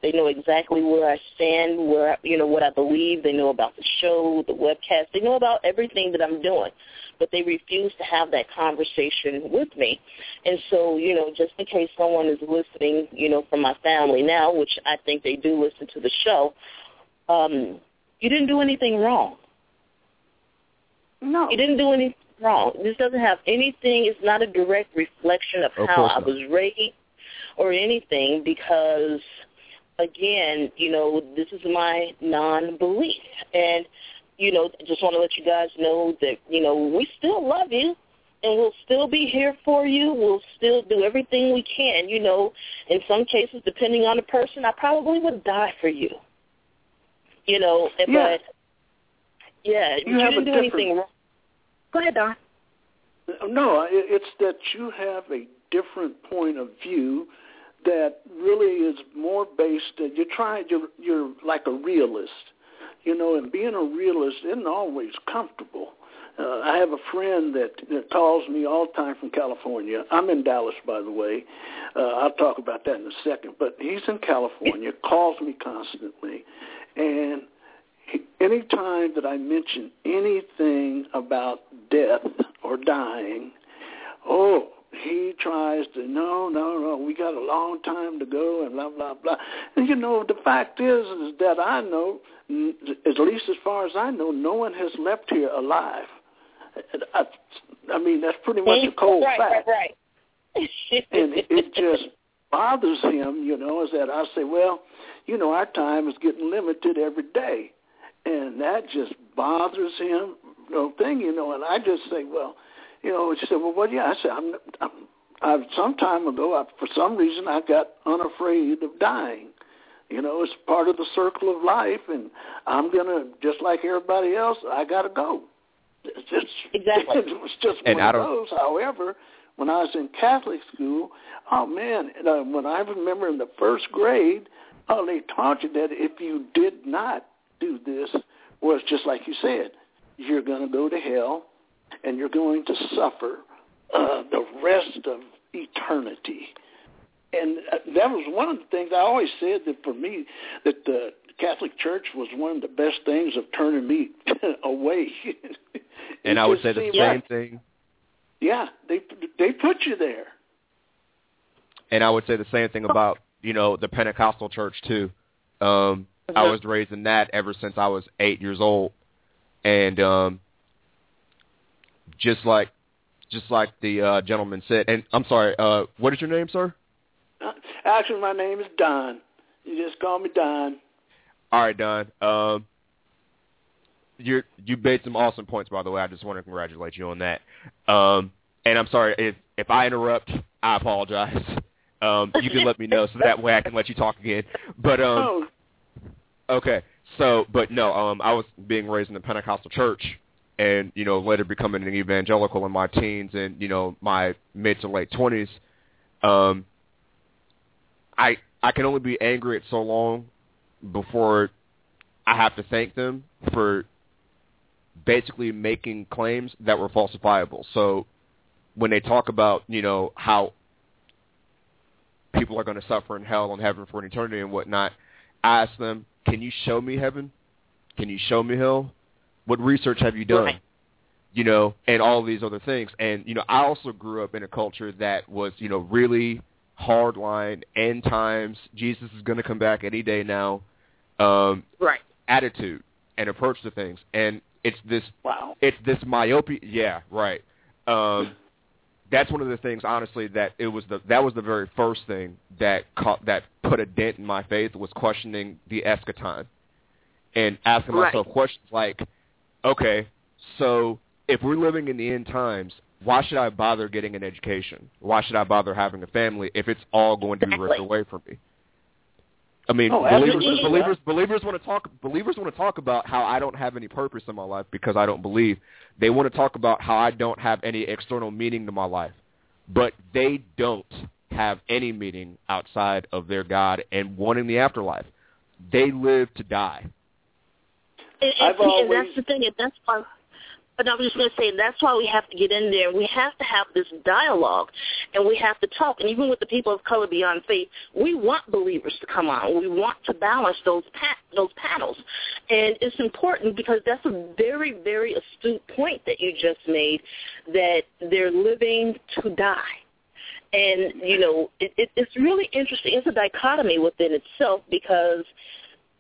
They know exactly where I stand, where you know what I believe. They know about the show, the webcast. They know about everything that I'm doing, but they refuse to have that conversation with me. And so, you know, just in case someone is listening, you know, from my family now, which I think they do listen to the show, um, you didn't do anything wrong. No. You didn't do anything wrong. This doesn't have anything. It's not a direct reflection of, Of how I was raised or anything because again, you know, this is my non-belief. And, you know, just want to let you guys know that, you know, we still love you and we'll still be here for you. We'll still do everything we can. You know, in some cases, depending on the person, I probably would die for you. You know, Yeah. but, yeah, You you, have didn't do anything wrong. Go ahead, Don. No, it's that you have a different point of view that really is more based. You're trying. You're you're like a realist, you know, and being a realist isn't always comfortable. Uh, I have a friend that, that calls me all the time from California. I'm in Dallas, by the way. Uh, I'll talk about that in a second. But he's in California, calls me constantly, and he, anytime that I mention anything about death or dying, oh, he tries to no, no, no. We got a long time to go, and blah blah blah. And you know, the fact is, is that I know, at least as far as I know, no one has left here alive. I, I mean, that's pretty much a cold right, fact Right, right, and it, it just bothers him, you know, is that I say, well, you know, our time is getting limited every day, and that just bothers him. No thing, you know, and I just say, well, you know, she said, well, what? Yeah, I said, I'm, I'm, I've some time ago, I, for some reason, I got unafraid of dying. You know, it's part of the circle of life, and I'm gonna just like everybody else. I gotta go. It's just Exactly. it was just And one I of don't- those. However, when I was in Catholic school, oh man, and, uh, when I remember in the first grade, oh, they taught you that if you did not do this, was just like you said, you're going to go to hell, and you're going to suffer uh, the rest of eternity. And uh, that was one of the things I always said that for me, that the Catholic Church was one of the best things of turning me away. And I would say the same like- thing. yeah, they they put you there. And I would say the same thing about you know the Pentecostal church too. Um, I was raised in that ever since I was eight years old, and um, just like just like the uh, gentleman said. And I'm sorry, uh, what is your name, sir? Uh, Actually, my name is Don. You just call me Don. All right, Don. Um, you you made some awesome points, by the way. I just want to congratulate you on that. Um, and I'm sorry if if I interrupt. I apologize. Um, you can let me know so that way I can let you talk again. But um, oh, Okay. So, but no, um, I was being raised in the Pentecostal church, and you know, later becoming an evangelical in my teens and you know my mid to late twenties. Um, I I can only be angry at so long before I have to thank them for basically making claims that were falsifiable. So when they talk about you know how people are going to suffer in hell and heaven for an eternity and whatnot, I ask them, can you show me heaven? Can you show me hell? What research have you done? Right. you know, and all these other things. And you know, I also grew up in a culture that was, you know, really hardline, end times, Jesus is going to come back any day now, um, right? Attitude and approach to things, and it's this, wow, it's this myopia. Yeah, right. Um, that's one of the things, honestly, that it was the that was the very first thing that caught, that put a dent in my faith was questioning the eschaton and asking right. myself questions like, okay, so if we're living in the end times, why should I bother getting an education? Why should I bother having a family if it's all going to be ripped away from me? I mean, oh, believers, believers, believers want to talk. Believers want to talk about how I don't have any purpose in my life because I don't believe. They want to talk about how I don't have any external meaning to my life, but they don't have any meaning outside of their God and wanting the afterlife. They live to die. And, and, see, and that's the thing. And that's why but I was just going to say that's why we have to get in there. We have to have this dialogue, and we have to talk. And even with the people of color beyond faith, we want believers to come on. We want to balance those pat, those panels, and it's important because that's a very very astute point that you just made that they're living to die. And you know, it, it, it's really interesting. It's a dichotomy within itself because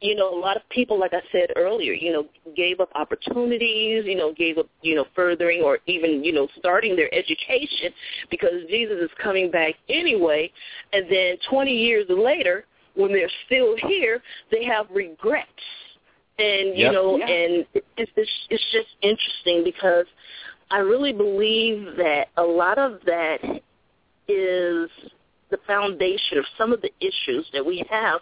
you know, a lot of people, like I said earlier, you know, gave up opportunities, you know, gave up, you know, furthering or even, you know, starting their education because Jesus is coming back anyway. And then 20 years later, when they're still here, they have regrets. And, you yep. know, yeah. and it's, it's, it's just interesting because I really believe that a lot of that is the foundation of some of the issues that we have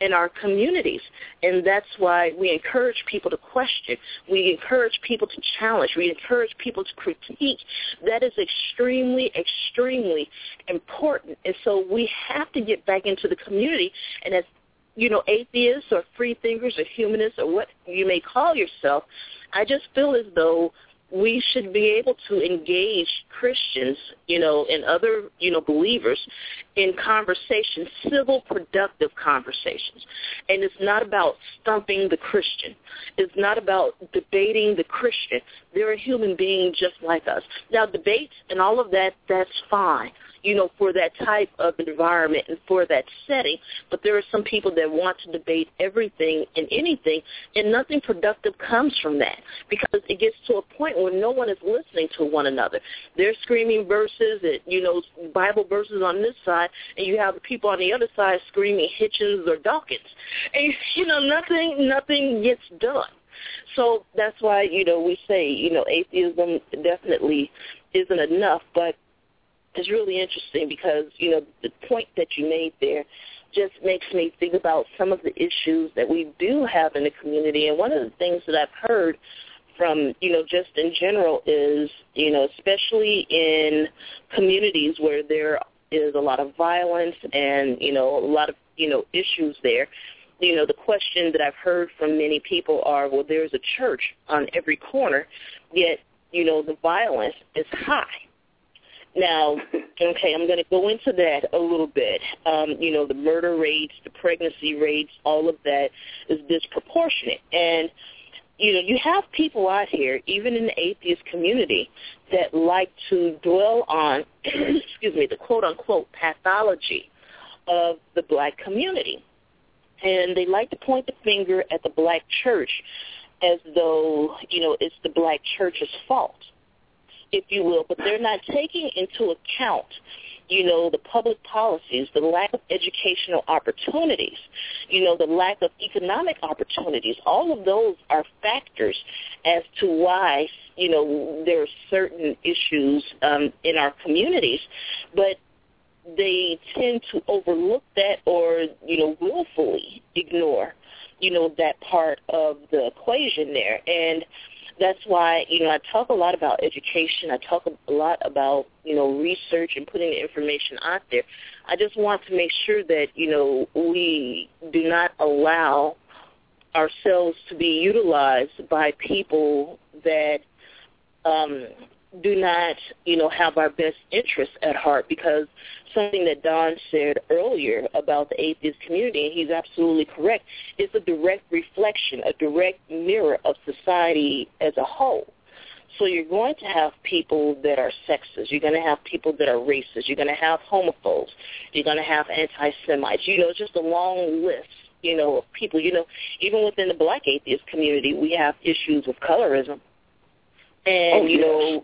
in our communities. And that's why we encourage people to question. We encourage people to challenge. We encourage people to critique. That is extremely, extremely important. And so we have to get back into the community. And as, you know, atheists or free thinkers or humanists or what you may call yourself, I just feel as though we should be able to engage Christians, you know, and other, you know, believers in conversations, civil, productive conversations. And it's not about stumping the Christian. It's not about debating the Christian. They're a human being just like us. Now, debates and all of that, that's fine you know, for that type of environment and for that setting. But there are some people that want to debate everything and anything, and nothing productive comes from that because it gets to a point where no one is listening to one another. They're screaming verses, and, you know, Bible verses on this side, and you have the people on the other side screaming Hitchens or Dawkins. And, you know, nothing, nothing gets done. So that's why, you know, we say, you know, atheism definitely isn't enough, but is really interesting because, you know, the point that you made there just makes me think about some of the issues that we do have in the community. And one of the things that I've heard from, you know, just in general is, you know, especially in communities where there is a lot of violence and, you know, a lot of, you know, issues there, you know, the question that I've heard from many people are, well, there's a church on every corner, yet, you know, the violence is high. Now, okay, I'm going to go into that a little bit. Um, you know, the murder rates, the pregnancy rates, all of that is disproportionate. And, you know, you have people out here, even in the atheist community, that like to dwell on, excuse me, the quote-unquote pathology of the black community. And they like to point the finger at the black church as though, you know, it's the black church's fault if you will, but they're not taking into account you know, the public policies, the lack of educational opportunities, you know, the lack of economic opportunities. All of those are factors as to why, you know, there are certain issues um, in our communities. But they tend to overlook that or, you know, willfully ignore, you know, that part of the equation there. And that's why, you know, I talk a lot about education. I talk a lot about, you know, research and putting the information out there. I just want to make sure that, you know, we do not allow ourselves to be utilized by people that um, do not, you know, have our best interests at heart because something that Don shared earlier about the atheist community, and he's absolutely correct, is a direct reflection, a direct mirror of society as a whole. So you're going to have people that are sexist. You're going to have people that are racist. You're going to have homophobes. You're going to have anti-Semites. You know, just a long list, you know, of people. You know, even within the black atheist community, we have issues with colorism and, Oh, you yes. know,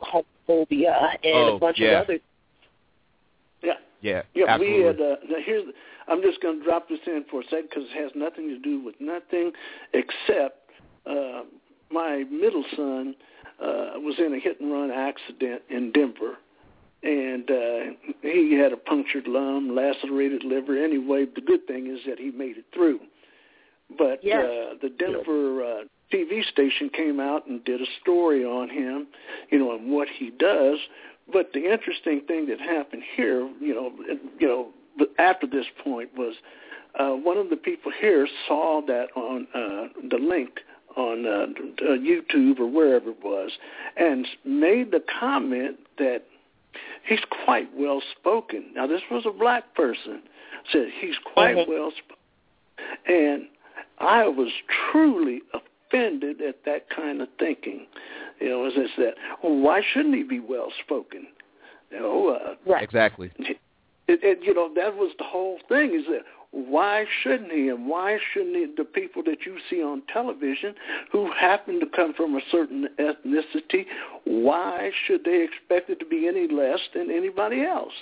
homophobia and Oh, a bunch yeah. of other Yeah. Yeah, Yeah, absolutely. we had. Uh, now here's. I'm just going to drop this in for a second because it has nothing to do with nothing except uh, my middle son uh, was in a hit and run accident in Denver, and uh, he had a punctured lung, lacerated liver. Anyway, the good thing is that he made it through. But Yes. uh, the Denver uh, TV station came out and did a story on him, you know, and what he does. But the interesting thing that happened here, you know, you know, after this point was uh, one of the people here saw that on uh, the link on uh, uh, YouTube or wherever it was, and made the comment that he's quite well spoken. Now this was a black person said he's quite Mhm. well spoken, and I was truly offended at that kind of thinking. You know, as I said, well, why shouldn't he be well spoken? You know, uh, right. Exactly. it, it, you know, that was the whole thing. Is that why shouldn't he, and why shouldn't he, the people that you see on television who happen to come from a certain ethnicity, why should they expect it to be any less than anybody else?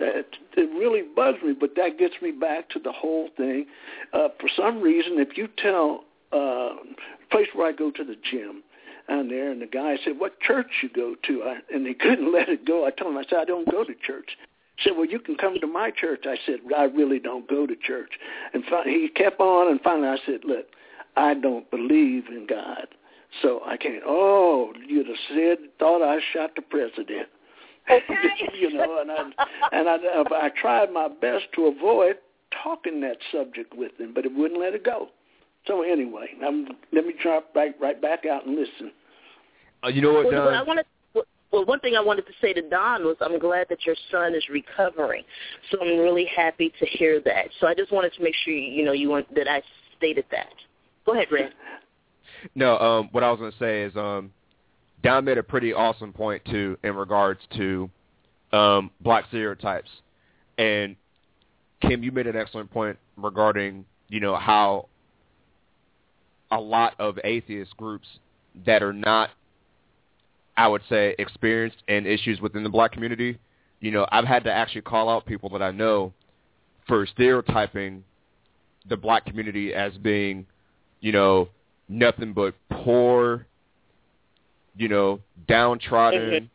It, it really bugs me, but that gets me back to the whole thing. Uh, for some reason, if you tell uh, place where I go to the gym, and there, and the guy said, "What church you go to?" I, and he couldn't let it go. I told him, I said, "I don't go to church." He said, "Well, you can come to my church." I said, "I really don't go to church." And fi- he kept on, and finally, I said, "Look, I don't believe in God, so I can't." Oh, you'd have said, thought I shot the president. you know, and I and I, I tried my best to avoid talking that subject with him, but it wouldn't let it go. So anyway, I'm, let me drop right right back out and listen. Uh, you know what, Well, what I wanted, well, one thing I wanted to say to Don was I'm glad that your son is recovering. So I'm really happy to hear that. So I just wanted to make sure you know you want that I stated that. Go ahead, Red. No, um, what I was going to say is um, Don made a pretty awesome point too in regards to um, black stereotypes, and Kim, you made an excellent point regarding you know how a lot of atheist groups that are not, I would say, experienced in issues within the black community. You know, I've had to actually call out people that I know for stereotyping the black community as being, you know, nothing but poor, you know, downtrodden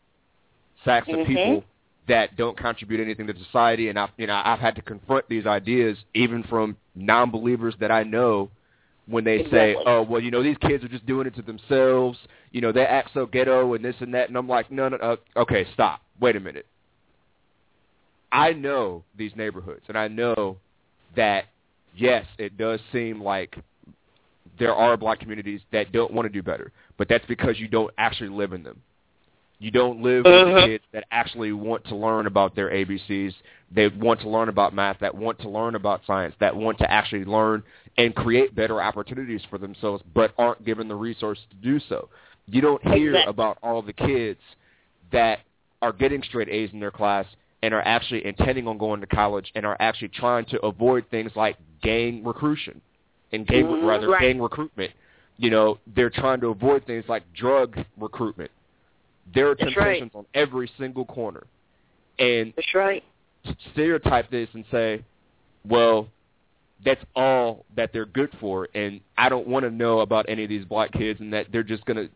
sacks of Mhm. people that don't contribute anything to society. And I've, you know, I've had to confront these ideas even from non-believers that I know when they say, "Oh, well, you know, these kids are just doing it to themselves. You know, they act so ghetto and this and that." And I'm like, "No, no, no. Okay, stop. Wait a minute. I know these neighborhoods, and I know that yes, it does seem like there are black communities that don't want to do better, but that's because you don't actually live in them. You don't live with Uh-huh. kids that actually want to learn about their ABCs. They want to learn about math, that want to learn about science, that want to actually learn and create better opportunities for themselves, but aren't given the resources to do so. You don't hear Exactly. about all the kids that are getting straight A's in their class and are actually intending on going to college and are actually trying to avoid things like gang recruitment and gang Mhm. rather Right. gang recruitment. You know, they're trying to avoid things like drug recruitment. There are That's right. temptations on every single corner. And That's right. stereotype this and say, well, that's all that they're good for, and I don't want to know about any of these black kids, and that they're just gonna.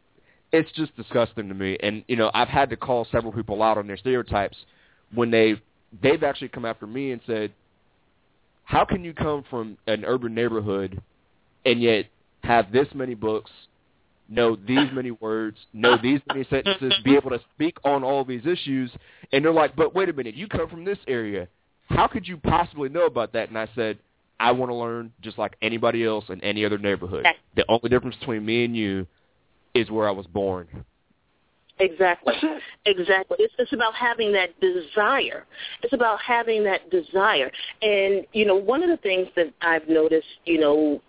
It's just disgusting to me, and you know I've had to call several people out on their stereotypes when they they've actually come after me and said, how can you come from an urban neighborhood and yet have this many books, know these many words, know these many sentences, be able to speak on all these issues, and they're like, but wait a minute, you come from this area. How could you possibly know about that? And I said, I want to learn just like anybody else in any other neighborhood. The only difference between me and you is where I was born. Exactly. Exactly. It's it's about having that desire. It's about having that desire. And you know, one of the things that I've noticed, you know,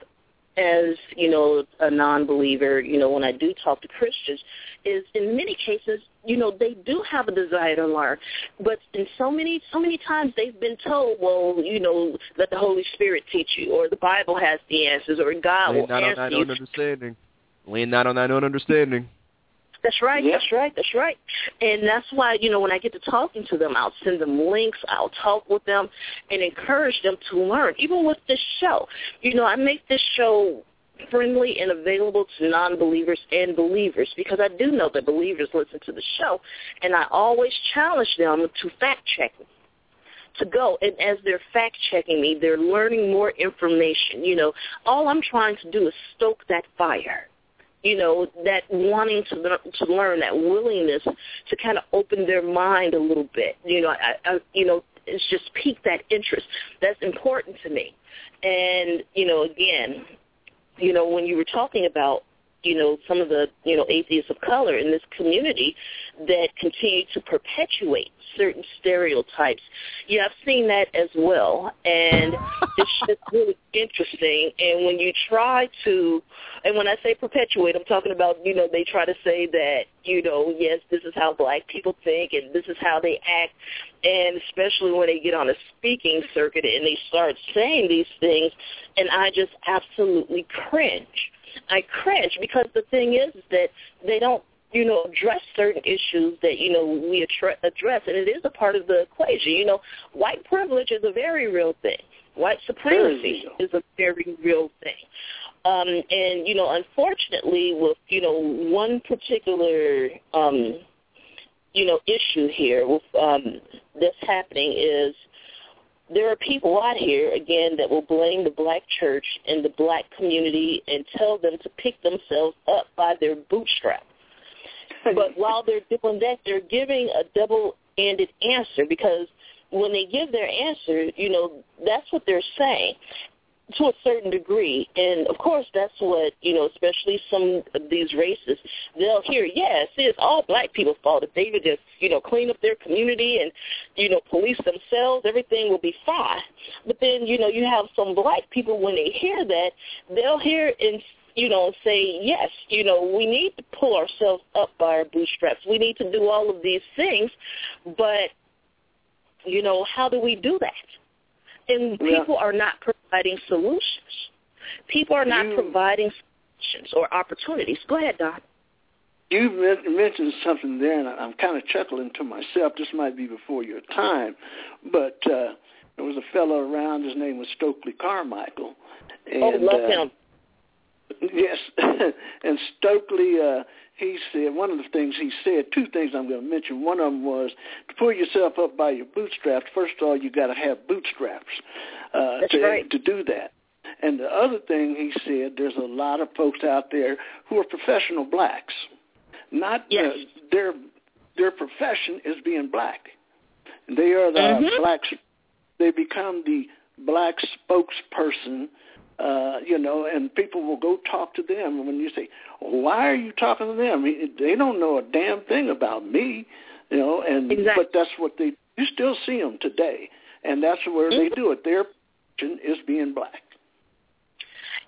as you know a non-believer you know when i do talk to christians is in many cases you know they do have a desire to learn but in so many so many times they've been told well you know let the holy spirit teach you or the bible has the answers or god Lean will not on answer thine you own understanding. Lean not on thine own understanding. That's right. Yep. That's right. That's right. And that's why you know when I get to talking to them, I'll send them links. I'll talk with them and encourage them to learn. Even with this show, you know, I make this show friendly and available to non-believers and believers because I do know that believers listen to the show, and I always challenge them to fact check me to go and as they're fact checking me they're learning more information you know all i'm trying to do is stoke that fire you know that wanting to to learn that willingness to kind of open their mind a little bit. You know I, I you know it's just pique that interest. That's important to me. And you know again you know when you were talking about you know some of the you know atheists of color in this community that continue to perpetuate certain stereotypes. Yeah, I've seen that as well, and it's just really interesting. And when you try to, and when I say perpetuate, I'm talking about you know they try to say that you know yes this is how black people think and this is how they act, and especially when they get on a speaking circuit and they start saying these things, and I just absolutely cringe. I cringe because the thing is that they don't you know, address certain issues that, you know, we address, and it is a part of the equation. You know, white privilege is a very real thing. White supremacy is a very real thing. Um, and, you know, unfortunately with, you know, one particular, um, you know, issue here with um, that's happening is there are people out here, again, that will blame the black church and the black community and tell them to pick themselves up by their bootstraps. But while they're doing that, they're giving a double-ended answer because when they give their answer, you know, that's what they're saying to a certain degree. And of course, that's what, you know, especially some of these races, they'll hear, yes, it's all black people's fault. If they would just, you know, clean up their community and, you know, police themselves, everything will be fine. But then, you know, you have some black people, when they hear that, they'll hear and you know, say, yes, you know, we need to pull ourselves up by our bootstraps. We need to do all of these things, but, you know, how do we do that? And Yeah. people are not providing solutions. People are not You- providing solutions or opportunities. Go ahead, Don. You men- mentioned something there, and I'm kind of chuckling to myself. This might be before your time, but uh, there was a fellow around. His name was Stokely Carmichael. And, oh, love uh, him. Yes, and Stokely, uh, he said one of the things he said. Two things I'm going to mention. One of them was to pull yourself up by your bootstraps. First of all, you got to have bootstraps uh, That's to right. to do that. And the other thing he said, there's a lot of folks out there who are professional blacks. Not Yes. uh, their their profession is being black. They are the Mhm. blacks. They become the black spokesperson uh, you know, and people will go talk to them. And when you say, "Why are you talking to them?" They don't know a damn thing about me, you know. And Exactly. but that's what they. You still see them today, and that's where they Mhm. do it. Their profession is being black.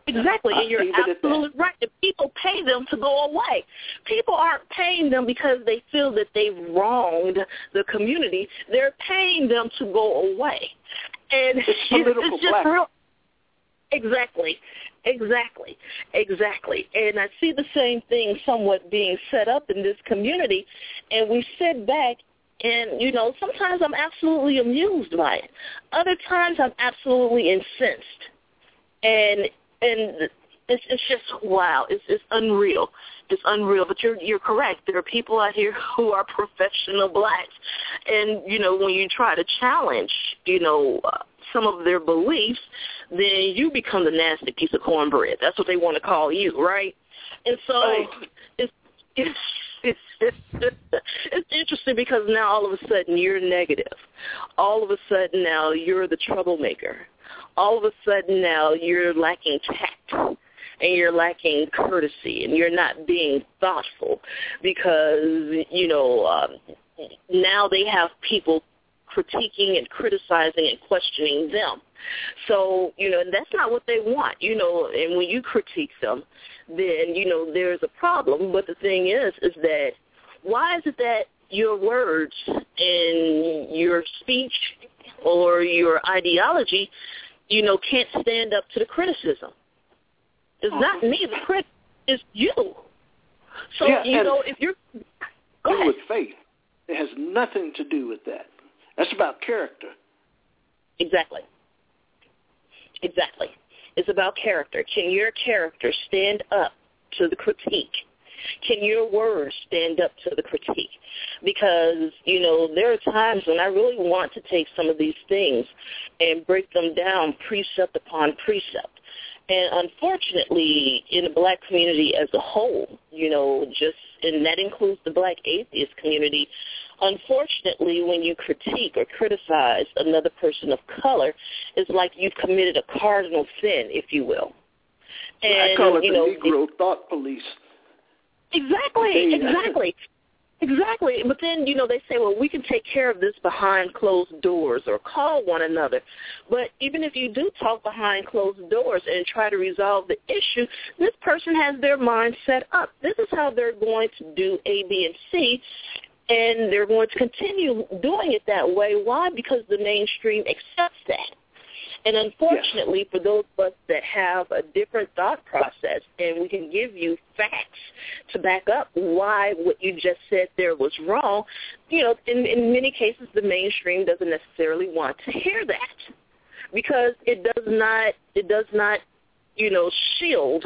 Exactly, and you're leave it at that. absolutely right. The people pay them to go away. People aren't paying them because they feel that they've wronged the community. They're paying them to go away, and It's political it's just black. real. Exactly, exactly, exactly. And I see the same thing somewhat being set up in this community, and we sit back and, you know, sometimes I'm absolutely amused by it. Other times I'm absolutely incensed. And and it's it's just wow. It's it's unreal. It's unreal. But you're you're correct. There are people out here who are professional blacks, and you know when you try to challenge, you know. Uh, some of their beliefs, then you become the nasty piece of cornbread. That's what they want to call you, right? And so Right. it's it's it's it's, it's interesting because now all of a sudden you're negative. All of a sudden now you're the troublemaker. All of a sudden now you're lacking tact and you're lacking courtesy and you're not being thoughtful because you know um, now they have people critiquing and criticizing and questioning them. So, you know, and that's not what they want, you know, and when you critique them, then, you know, there's a problem. But the thing is, is that why is it that your words and your speech or your ideology, you know, can't stand up to the criticism? It's not me, the critic is you. So, yeah, you know, if you're... Go ahead. with faith. It has nothing to do with that. That's about character. Exactly. Exactly. It's about character. Can your character stand up to the critique? Can your words stand up to the critique? Because, you know, there are times when I really want to take some of these things and break them down precept upon precept. And unfortunately, in the black community as a whole, you know, just and that includes the black atheist community, unfortunately, when you critique or criticize another person of color, it's like you've committed a cardinal sin, if you will. And I call it the know, Negro thought police. Exactly, exactly. Exactly. But then, you know, they say, well, we can take care of this behind closed doors or call one another. But even if you do talk behind closed doors and try to resolve the issue, this person has their mind set up. This is how they're going to do A, B, and C. And they're going to continue doing it that way. Why? Because the mainstream accepts that. And unfortunately, for those of us that have a different thought process, and we can give you facts to back up why what you just said there was wrong, you know, in, in many cases, the mainstream doesn't necessarily want to hear that. Because it does not, it does not, you know, shield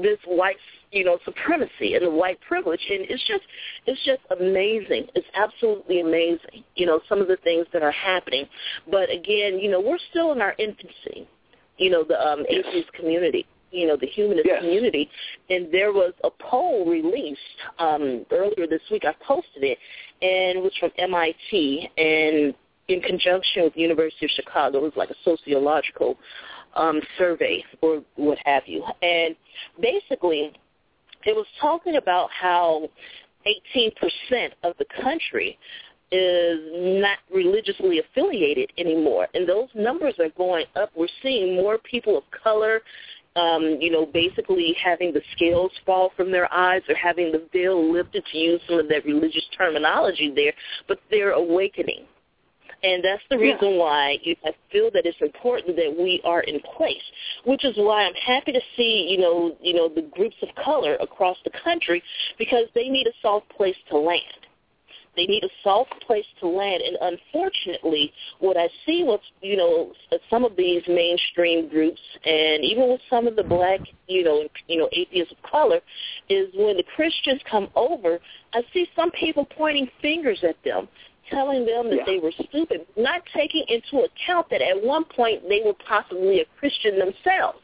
this white, you know, supremacy and the white privilege, and it's just, it's just amazing. It's absolutely amazing, you know, some of the things that are happening. But again, you know, we're still in our infancy, you know, the um, Yes. atheist community, you know, the humanist Yes. community, and there was a poll released um, earlier this week. I posted it, and it was from MIT, and in conjunction with the University of Chicago, it was like a sociological um, survey or what have you. And basically, it was talking about how 18% of the country is not religiously affiliated anymore. And those numbers are going up. We're seeing more people of color, um, you know, basically having the scales fall from their eyes or having the veil lifted to use some of that religious terminology there, but they're awakening. And that's the Yeah. reason why you- I feel that it's important that we are in place, which is why I'm happy to see, you know, you know, the groups of color across the country because they need a soft place to land. They need a soft place to land, and unfortunately, what I see with you know some of these mainstream groups, and even with some of the black, you know, you know, atheists of color, is when the Christians come over, I see some people pointing fingers at them, telling them that Yeah. they were stupid, not taking into account that at one point they were possibly a Christian themselves,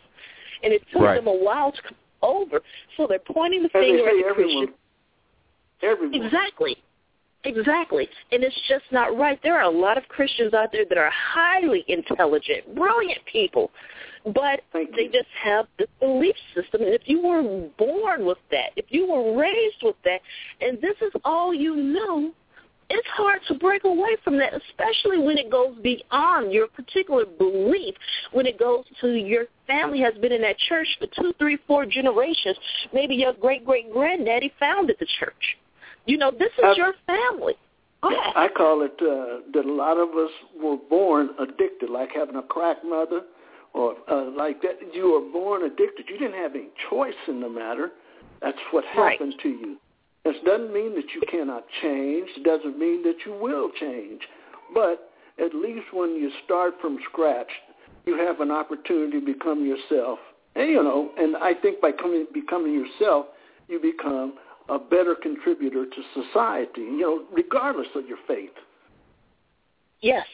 and it took Right. them a while to come over, so they're pointing the they finger at the everyone. Christian. Everyone. Exactly. Exactly. And it's just not right. There are a lot of Christians out there that are highly intelligent, brilliant people, but they just have this belief system. And if you were born with that, if you were raised with that, and this is all you know, it's hard to break away from that, especially when it goes beyond your particular belief, when it goes to your family has been in that church for two, three, four generations. Maybe your great-great-granddaddy founded the church. You know, this is Uh, your family. I call it uh, that a lot of us were born addicted, like having a crack mother, or uh, like that. You were born addicted. You didn't have any choice in the matter. That's what Right. happened to you. This doesn't mean that you cannot change. It doesn't mean that you will change. But at least when you start from scratch, you have an opportunity to become yourself. And you know, and I think by coming, becoming yourself, you become a better contributor to society. You know, regardless of your faith. Yes,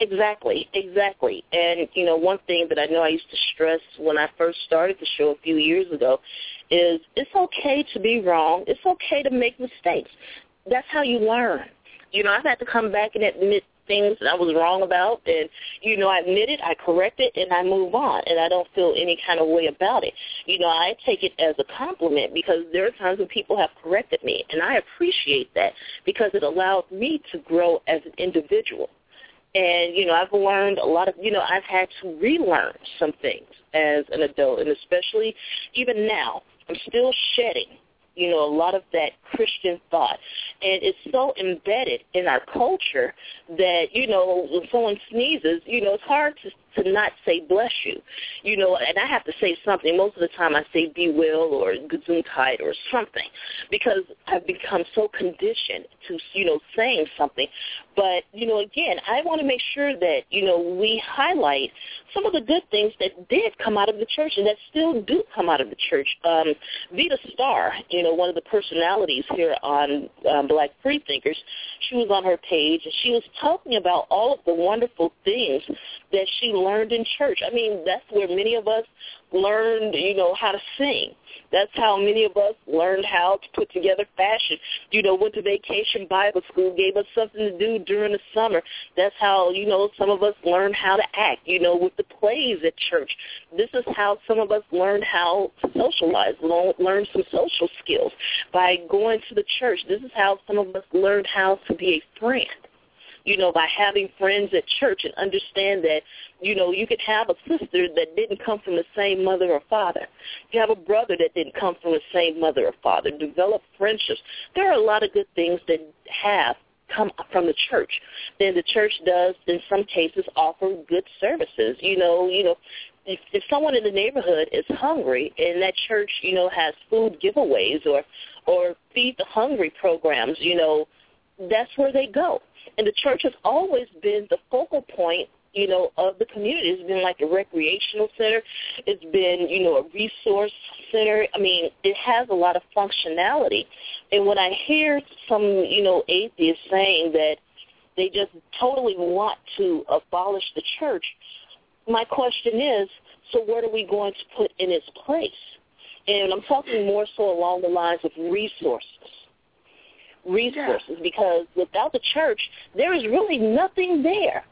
exactly, exactly. And you know, one thing that I know I used to stress when I first started the show a few years ago is it's okay to be wrong. It's okay to make mistakes. That's how you learn. You know, I've had to come back and admit things that I was wrong about and you know, I admit it, I correct it and I move on and I don't feel any kind of way about it. You know, I take it as a compliment because there are times when people have corrected me and I appreciate that because it allows me to grow as an individual. And, you know, I've learned a lot of, you know, I've had to relearn some things as an adult, and especially even now, I'm still shedding you know, a lot of that Christian thought. And it's so embedded in our culture that, you know, when someone sneezes, you know, it's hard to to not say bless you. You know, and I have to say something. Most of the time I say be well or gesundheit or something because I've become so conditioned to, you know, saying something. But, you know, again, I want to make sure that, you know, we highlight some of the good things that did come out of the church and that still do come out of the church. Um, Vita Starr, you know, one of the personalities here on um, Black Freethinkers, she was on her page and she was talking about all of the wonderful things that she learned in church. I mean, that's where many of us learned, you know, how to sing. That's how many of us learned how to put together fashion. You know, went to vacation Bible school, gave us something to do during the summer. That's how, you know, some of us learned how to act, you know, with the plays at church. This is how some of us learned how to socialize, learn some social skills by going to the church. This is how some of us learned how to be a friend you know, by having friends at church and understand that, you know, you could have a sister that didn't come from the same mother or father. You have a brother that didn't come from the same mother or father. Develop friendships. There are a lot of good things that have come from the church. Then the church does, in some cases, offer good services. You know, you know, if, if someone in the neighborhood is hungry and that church, you know, has food giveaways or or feed the hungry programs, you know, that's where they go. And the church has always been the focal point you know, of the community. It's been like a recreational center. It's been, you know, a resource center. I mean, it has a lot of functionality. And when I hear some, you know, atheists saying that they just totally want to abolish the church, my question is, so what are we going to put in its place? And I'm talking more so along the lines of resources resources yeah. because without the church, there is really nothing there.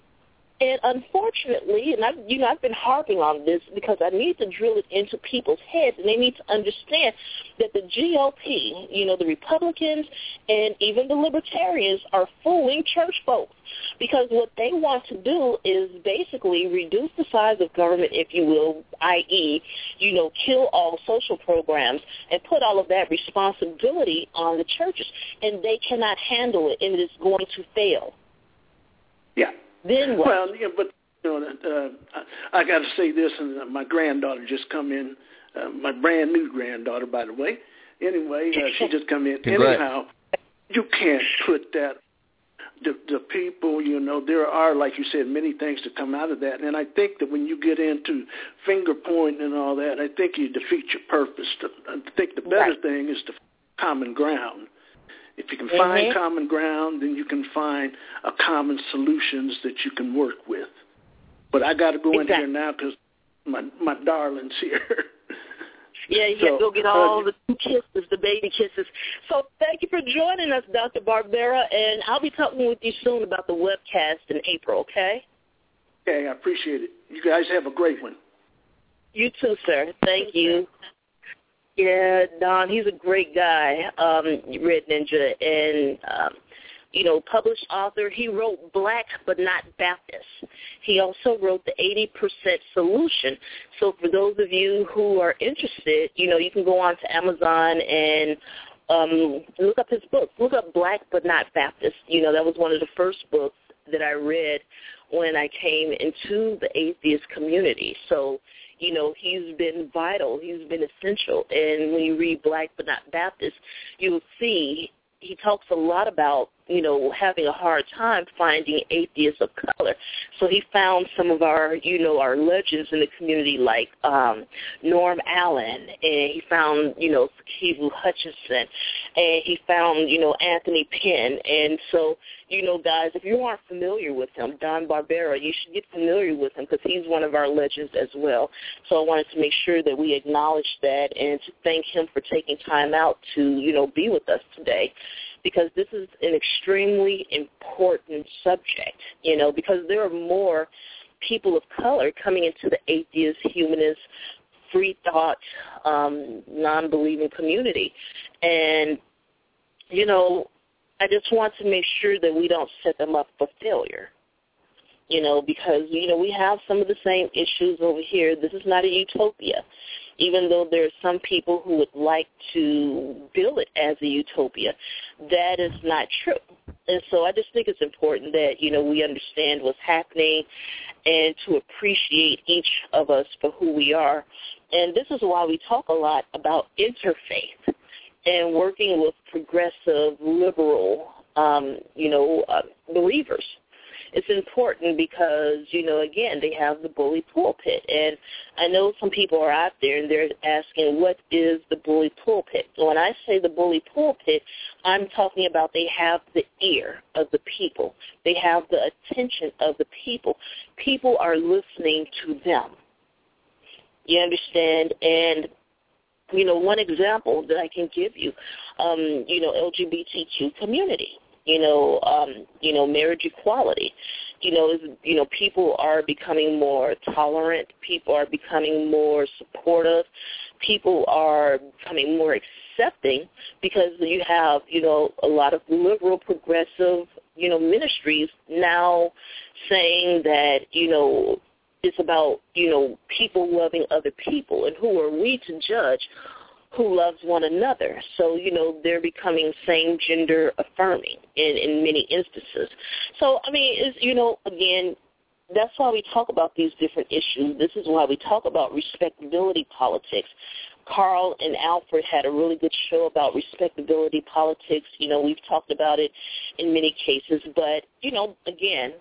And unfortunately, and I've you know I've been harping on this because I need to drill it into people's heads, and they need to understand that the GOP, you know, the Republicans and even the Libertarians are fooling church folks because what they want to do is basically reduce the size of government, if you will, i.e., you know, kill all social programs and put all of that responsibility on the churches, and they cannot handle it, and it is going to fail. Yeah, then what? Well, yeah, but you know, uh, I, I got to say this, and my granddaughter just come in. Uh, my brand new granddaughter, by the way. Anyway, uh, she just come in. Congrats. Anyhow, you can't put that. The, the people, you know, there are, like you said, many things to come out of that. And I think that when you get into finger pointing and all that, I think you defeat your purpose. I think the better right. thing is the common ground. If you can mm-hmm. find common ground, then you can find a common solutions that you can work with. But I got to go exactly. in here now because my my darling's here. Yeah, you so, have to go get all uh, the kisses, the baby kisses. So thank you for joining us, Dr. Barbera, and I'll be talking with you soon about the webcast in April, okay? Okay, I appreciate it. You guys have a great one. You too, sir. Thank you. Yeah, Don, he's a great guy, um, Red Ninja, and um, you know, published author. He wrote Black but Not Baptist. He also wrote the 80% Solution. So for those of you who are interested, you know, you can go on to Amazon and um, look up his book. Look up Black but Not Baptist. You know, that was one of the first books that I read when I came into the atheist community. So you know, he's been vital. He's been essential. And when you read Black but Not Baptist, you'll see he talks a lot about you know having a hard time finding atheists of color. So he found some of our you know our legends in the community like um norm allen and he found you know Kivu hutchinson and he found you know anthony Pinn. And so you know guys if you aren't familiar with him don barbera you should get familiar with him because he's one of our legends as well. So i wanted to make sure that we acknowledge that and to thank him for taking time out to you know be with us today because this is an extremely important subject, you know, because there are more people of color coming into the atheist, humanist, free thought, um, non-believing community. And, you know, I just want to make sure that we don't set them up for failure. You know, because, you know, we have some of the same issues over here. This is not a utopia, even though there are some people who would like to bill it as a utopia. That is not true. And so I just think it's important that, you know, we understand what's happening and to appreciate each of us for who we are. And this is why we talk a lot about interfaith and working with progressive, liberal, um, you know, uh, believers it's important because, you know, again, they have the bully pulpit. And I know some people are out there and they're asking, what is the bully pulpit? When I say the bully pulpit, I'm talking about they have the ear of the people. They have the attention of the people. People are listening to them. You understand? And you know, one example that I can give you, um, you know, LGBTQ community you know, um, you know, marriage equality. You know, is you know, people are becoming more tolerant. People are becoming more supportive. People are becoming more accepting because you have, you know, a lot of liberal, progressive, you know, ministries now saying that, you know, it's about, you know, people loving other people and who are we to judge who loves one another. So, you know, they're becoming same gender affirming in, in many instances. So, I mean, it's, you know, again, that's why we talk about these different issues. This is why we talk about respectability politics. Carl and Alfred had a really good show about respectability politics. You know, we've talked about it in many cases, but, you know, again,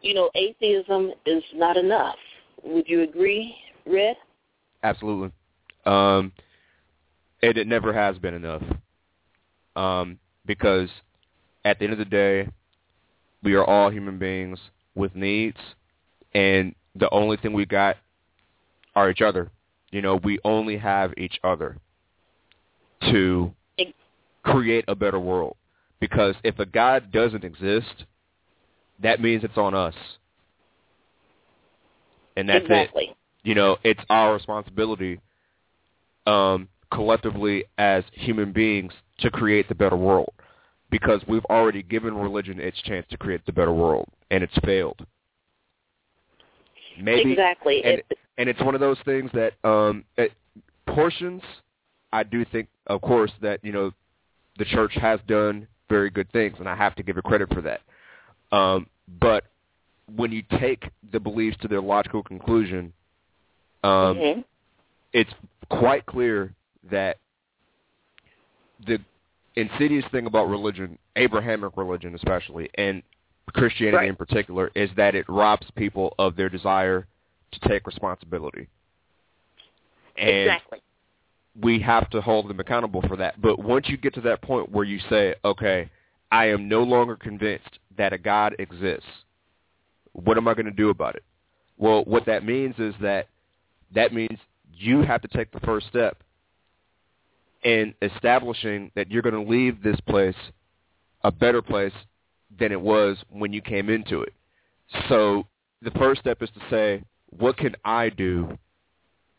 you know, atheism is not enough. Would you agree, Red? Absolutely. Um, and it never has been enough. Um, because at the end of the day, we are all human beings with needs, and the only thing we got are each other. You know, we only have each other to create a better world. Because if a God doesn't exist, that means it's on us. And that's exactly. it. You know, it's our responsibility um, collectively as human beings to create the better world because we've already given religion its chance to create the better world and it's failed. Maybe exactly, and, and it's one of those things that um, it, portions. I do think, of course, that you know the church has done very good things, and I have to give it credit for that. Um, but when you take the beliefs to their logical conclusion, um, mm-hmm. it's quite clear that the insidious thing about religion, Abrahamic religion especially, and Christianity right. in particular, is that it robs people of their desire to take responsibility. And exactly. we have to hold them accountable for that. But once you get to that point where you say, okay, I am no longer convinced that a God exists, what am I going to do about it? Well, what that means is that that means you have to take the first step in establishing that you're going to leave this place a better place than it was when you came into it. So the first step is to say, what can I do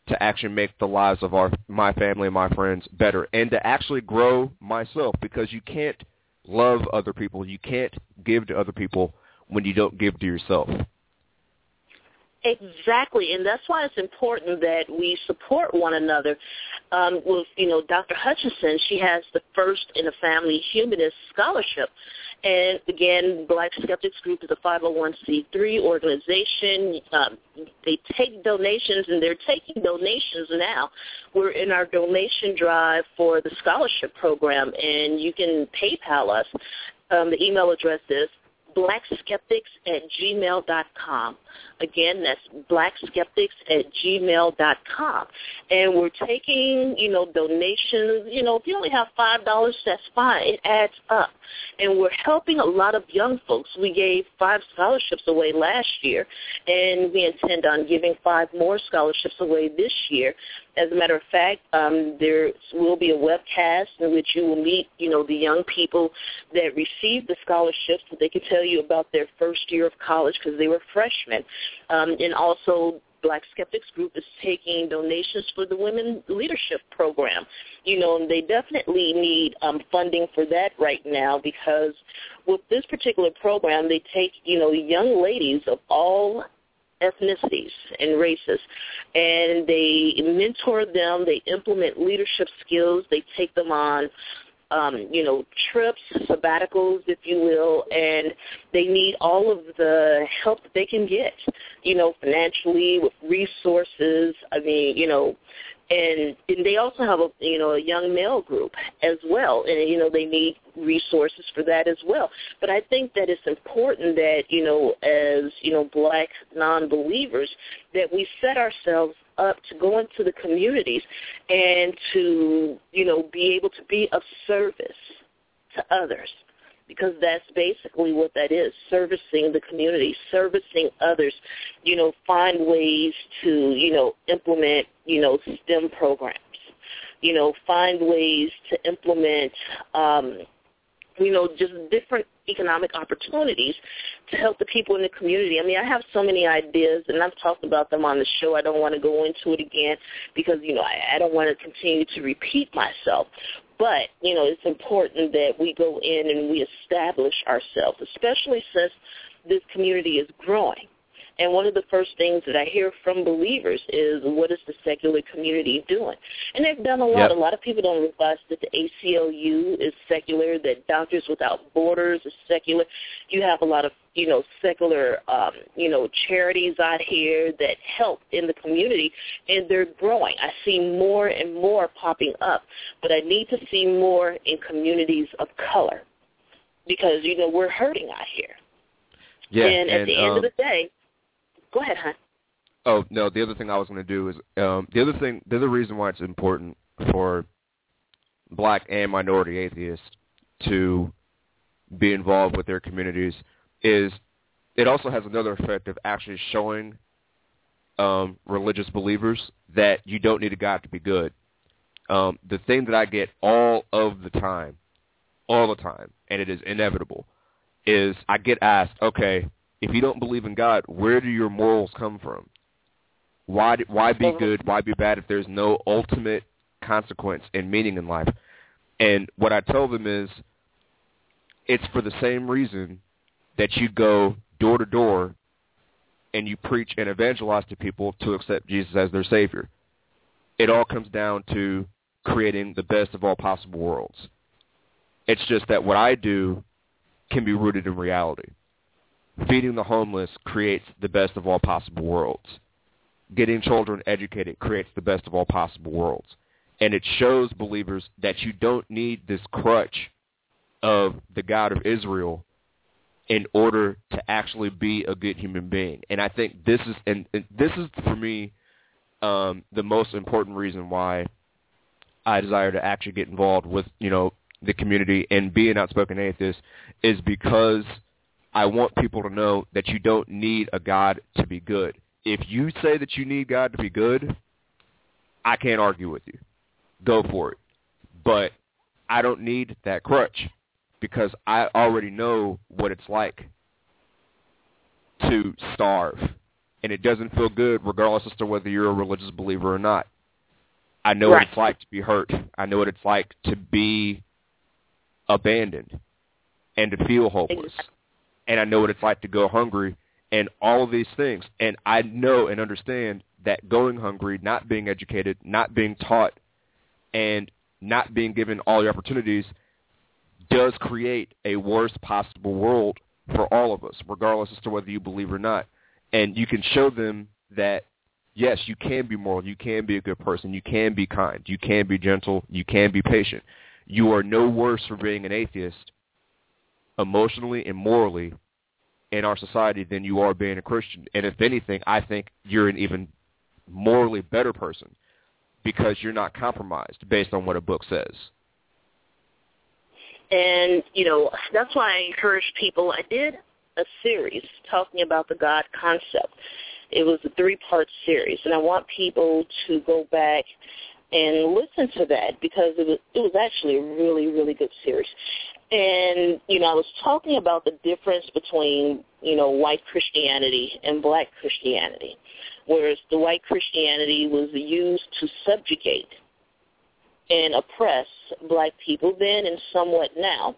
to actually make the lives of our my family and my friends better and to actually grow myself because you can't love other people, you can't give to other people when you don't give to yourself. Exactly, and that's why it's important that we support one another. Um, with you know, Dr. Hutchinson, she has the first in a family humanist scholarship, and again, Black Skeptics Group is a 501c3 organization. Um, they take donations, and they're taking donations now. We're in our donation drive for the scholarship program, and you can PayPal us. Um, the email address is blackskeptics at gmail.com. Again, that's blackskeptics at gmail.com. And we're taking, you know, donations. You know, if you only have $5, that's fine. It adds up. And we're helping a lot of young folks. We gave five scholarships away last year, and we intend on giving five more scholarships away this year. As a matter of fact, um, there will be a webcast in which you will meet, you know, the young people that received the scholarships. So they can tell you about their first year of college because they were freshmen, um, and also Black Skeptics Group is taking donations for the Women Leadership Program. You know, and they definitely need um, funding for that right now because with this particular program, they take, you know, young ladies of all ethnicities and races. And they mentor them. They implement leadership skills. They take them on um, you know, trips, sabbaticals, if you will, and they need all of the help that they can get, you know, financially, with resources. I mean, you know, and, and they also have a you know a young male group as well, and you know they need resources for that as well. But I think that it's important that you know as you know black non-believers that we set ourselves up to go into the communities and to you know be able to be of service to others because that's basically what that is servicing the community servicing others you know find ways to you know implement you know stem programs you know find ways to implement um you know just different economic opportunities to help the people in the community. I mean, I have so many ideas, and I've talked about them on the show. I don't want to go into it again because, you know, I, I don't want to continue to repeat myself. But, you know, it's important that we go in and we establish ourselves, especially since this community is growing. And one of the first things that I hear from believers is, what is the secular community doing? And they've done a lot. Yep. A lot of people don't realize that the ACLU is secular, that Doctors Without Borders is secular. You have a lot of, you know, secular, um, you know, charities out here that help in the community, and they're growing. I see more and more popping up, but I need to see more in communities of color because, you know, we're hurting out here. Yeah, and at and, the end um, of the day, Go ahead, hon. Oh no, the other thing I was going to do is um, the other thing. The other reason why it's important for black and minority atheists to be involved with their communities is it also has another effect of actually showing um, religious believers that you don't need a God to be good. Um, the thing that I get all of the time, all the time, and it is inevitable, is I get asked, okay, if you don't believe in God, where do your morals come from? Why why be good? Why be bad if there's no ultimate consequence and meaning in life? And what I tell them is, it's for the same reason that you go door to door and you preach and evangelize to people to accept Jesus as their Savior. It all comes down to creating the best of all possible worlds. It's just that what I do can be rooted in reality feeding the homeless creates the best of all possible worlds. Getting children educated creates the best of all possible worlds. And it shows believers that you don't need this crutch of the God of Israel in order to actually be a good human being. And I think this is and, and this is for me um, the most important reason why I desire to actually get involved with you know the community and be an outspoken atheist is because – I want people to know that you don't need a God to be good. If you say that you need God to be good, I can't argue with you. Go for it. But I don't need that crutch because I already know what it's like to starve. And it doesn't feel good regardless as to whether you're a religious believer or not. I know right. what it's like to be hurt. I know what it's like to be abandoned and to feel hopeless. Exactly and I know what it's like to go hungry and all of these things. And I know and understand that going hungry, not being educated, not being taught, and not being given all the opportunities does create a worst possible world for all of us, regardless as to whether you believe or not. And you can show them that, yes, you can be moral, you can be a good person, you can be kind, you can be gentle, you can be patient. You are no worse for being an atheist emotionally and morally in our society than you are being a Christian. And if anything, I think you're an even morally better person because you're not compromised based on what a book says. And, you know, that's why I encourage people. I did a series talking about the God concept. It was a three-part series, and I want people to go back and listen to that because it was it was actually a really really good series. And, you know, I was talking about the difference between, you know, white Christianity and black Christianity, whereas the white Christianity was used to subjugate and oppress black people then and somewhat now.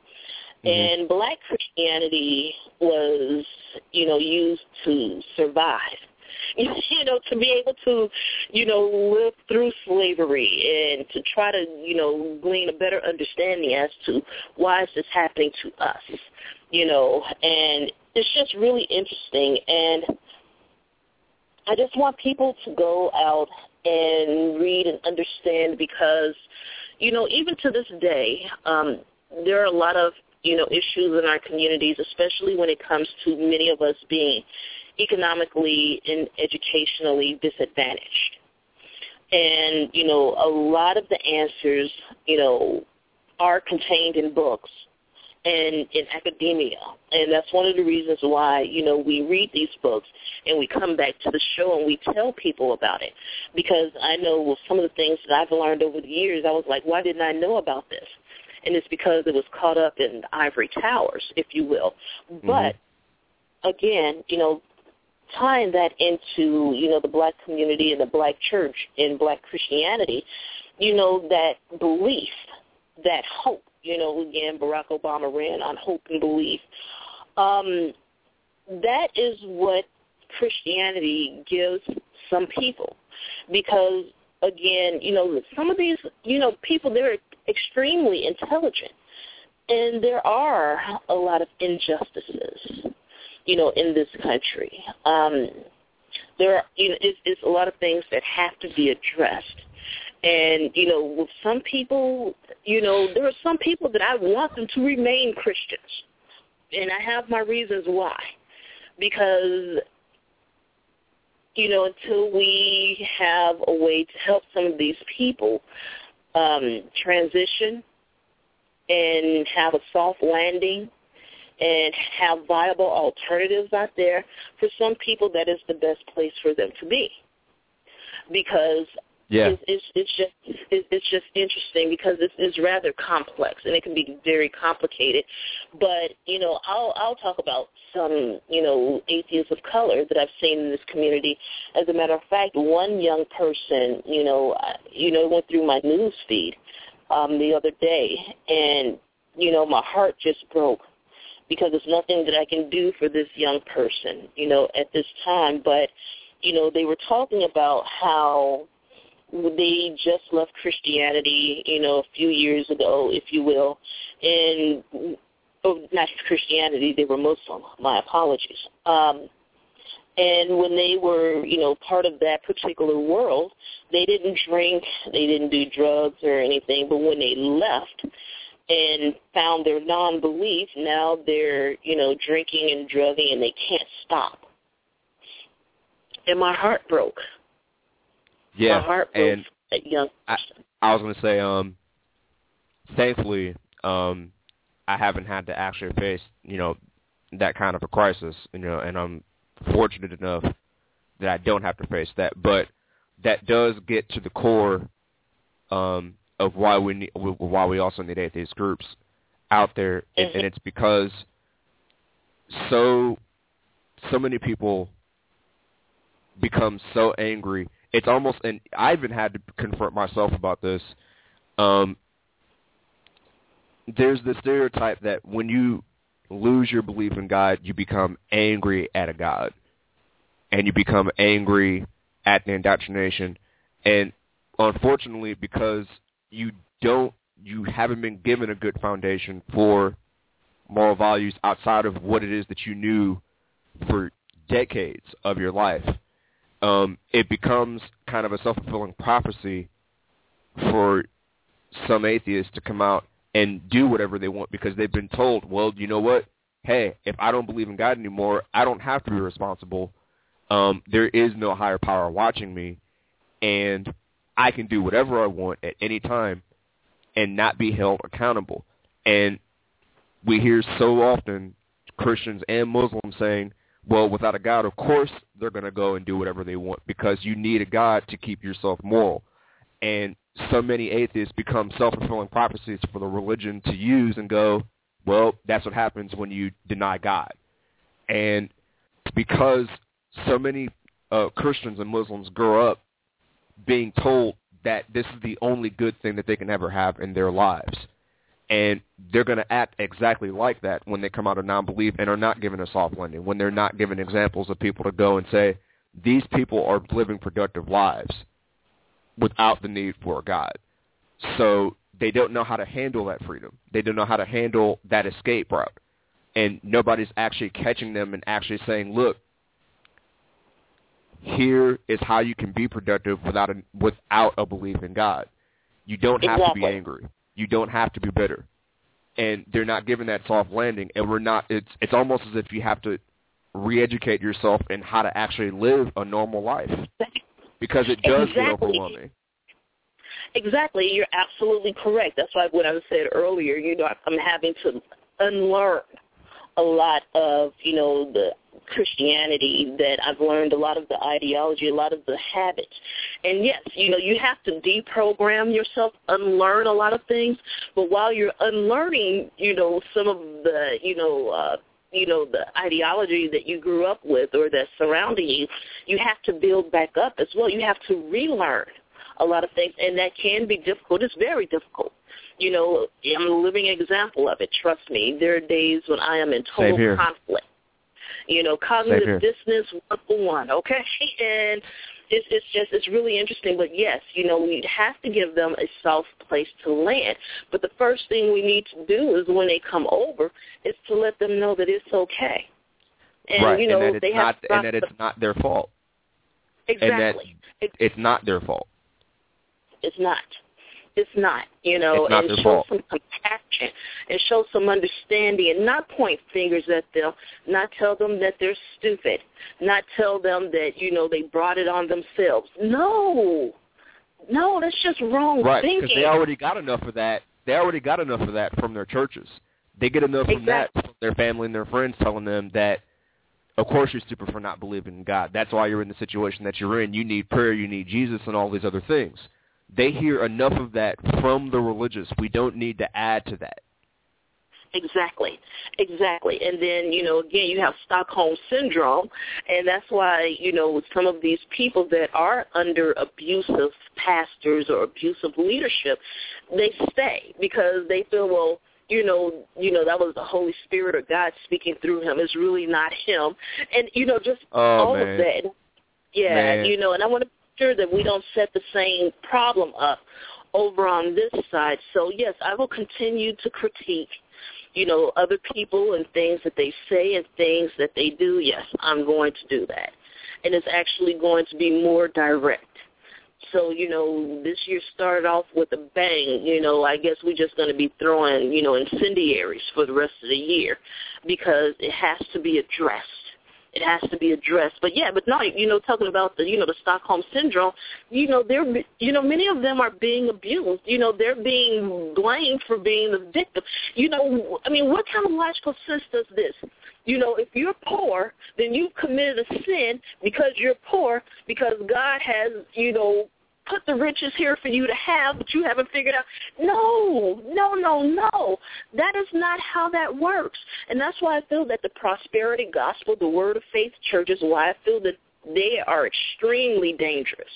Mm-hmm. And black Christianity was, you know, used to survive you know, to be able to, you know, live through slavery and to try to, you know, glean a better understanding as to why is this happening to us, you know, and it's just really interesting. And I just want people to go out and read and understand because, you know, even to this day, um, there are a lot of you know issues in our communities, especially when it comes to many of us being economically and educationally disadvantaged. And, you know, a lot of the answers, you know, are contained in books and in academia. And that's one of the reasons why, you know, we read these books and we come back to the show and we tell people about it. Because I know with some of the things that I've learned over the years, I was like, why didn't I know about this? And it's because it was caught up in ivory towers, if you will. Mm-hmm. But again, you know, tying that into, you know, the black community and the black church and black Christianity, you know, that belief, that hope, you know, again, Barack Obama ran on hope and belief. Um, that is what Christianity gives some people because, again, you know, some of these, you know, people, they're extremely intelligent. And there are a lot of injustices you know, in this country. Um, there are, you know, it's, it's a lot of things that have to be addressed. And, you know, with some people, you know, there are some people that I want them to remain Christians. And I have my reasons why. Because, you know, until we have a way to help some of these people um, transition and have a soft landing and have viable alternatives out there, for some people that is the best place for them to be. Because yeah. it's, it's, it's just it's just interesting because it's, it's rather complex and it can be very complicated. But you know, I'll I'll talk about some you know atheists of color that I've seen in this community. As a matter of fact, one young person you know you know went through my news feed um, the other day, and you know my heart just broke because there's nothing that I can do for this young person, you know, at this time. But, you know, they were talking about how they just left Christianity, you know, a few years ago, if you will, and oh, not Christianity, they were Muslim. My apologies. Um, and when they were, you know, part of that particular world, they didn't drink, they didn't do drugs or anything. But when they left, and found their non-belief, now they're, you know, drinking and drugging and they can't stop. And my heart broke. Yeah, my heart broke and at young I, I was going to say, um, thankfully, um, I haven't had to actually face, you know, that kind of a crisis, you know, and I'm fortunate enough that I don't have to face that. But that does get to the core um, of why we need, why we also need atheist groups out there, and, and it's because so so many people become so angry. It's almost, and I even had to confront myself about this. Um, there's the stereotype that when you lose your belief in God, you become angry at a God, and you become angry at the indoctrination. And unfortunately, because you don't you haven't been given a good foundation for moral values outside of what it is that you knew for decades of your life. Um, it becomes kind of a self-fulfilling prophecy for some atheists to come out and do whatever they want because they've been told, well, you know what? Hey, if I don't believe in God anymore, I don't have to be responsible. Um, there is no higher power watching me, and I can do whatever I want at any time and not be held accountable. And we hear so often Christians and Muslims saying, well, without a God, of course they're going to go and do whatever they want because you need a God to keep yourself moral. And so many atheists become self-fulfilling prophecies for the religion to use and go, Well, that's what happens when you deny God. And because so many uh, Christians and Muslims grow up being told that this is the only good thing that they can ever have in their lives. And they're going to act exactly like that when they come out of non-belief and are not given a soft landing, when they're not given examples of people to go and say, these people are living productive lives without the need for God. So they don't know how to handle that freedom. They don't know how to handle that escape route. And nobody's actually catching them and actually saying, look, here is how you can be productive without a, without a belief in God. You don't have exactly. to be angry. You don't have to be bitter. And they're not given that soft landing and we're not it's it's almost as if you have to re-educate yourself in how to actually live a normal life because it does exactly. get overwhelming. Exactly, you're absolutely correct. That's why what I said earlier, you know, I'm having to unlearn a lot of, you know, the Christianity that I've learned a lot of the ideology, a lot of the habits. And yes, you know, you have to deprogram yourself, unlearn a lot of things, but while you're unlearning, you know, some of the, you know, uh you know, the ideology that you grew up with or that's surrounding you, you have to build back up as well. You have to relearn a lot of things, and that can be difficult. It's very difficult. You know, I'm a living example of it. Trust me. There are days when I am in total conflict. You know, cognitive dissonance one for one. Okay, and it's it's just it's really interesting. But yes, you know, we have to give them a soft place to land. But the first thing we need to do is when they come over is to let them know that it's okay. And right, you know, and that they it's have not to and that it's not their fault. Exactly. And that it's not their fault. It's not. It's not, you know, It's not and show fault. some compassion and show some understanding and not point fingers at them, not tell them that they're stupid, not tell them that, you know, they brought it on themselves. No. No, that's just wrong Right, thinking. because they already got enough of that. They already got enough of that from their churches. They get enough from that from their family and their friends telling them that, of course, you're stupid for not believing in God. That's why you're in the situation that you're in. You need prayer, you need Jesus, and all these other things. They hear enough of that from the religious. We don't need to add to that. Exactly, exactly. And then, you know, again, you have Stockholm Syndrome, and that's why, you know, with some of these people that are under abusive pastors or abusive leadership, they stay because they feel, well, you know, you know, that was the Holy Spirit or God speaking through him. It's really not him. And, you know, just Oh, all man. of that. Yeah, Man. you know, and I want to that we don't set the same problem up over on this side. So, yes, I will continue to critique you know, other people and things that they say and things that they do, yes, I'm going to do that. And it's actually going to be more direct. So, you know, this year started off with a bang. You know, I guess we're just going to be throwing, you know, incendiaries for the rest of the year because it has to be addressed. It has to be addressed. But yeah, but no, you know, talking about the, you know, the Stockholm syndrome, you know, they're, you know, many of them are being abused. You know, they're being blamed for being the victim. You know, I mean, what kind of logical sense does this? You know, if you're poor, then you've committed a sin because you're poor because God has, you know, put the riches here for you to have, but you haven't figured out. No, no, no, no. That is not how that works. And that's why I feel that the prosperity gospel, the word of faith churches, why I feel that they are extremely dangerous.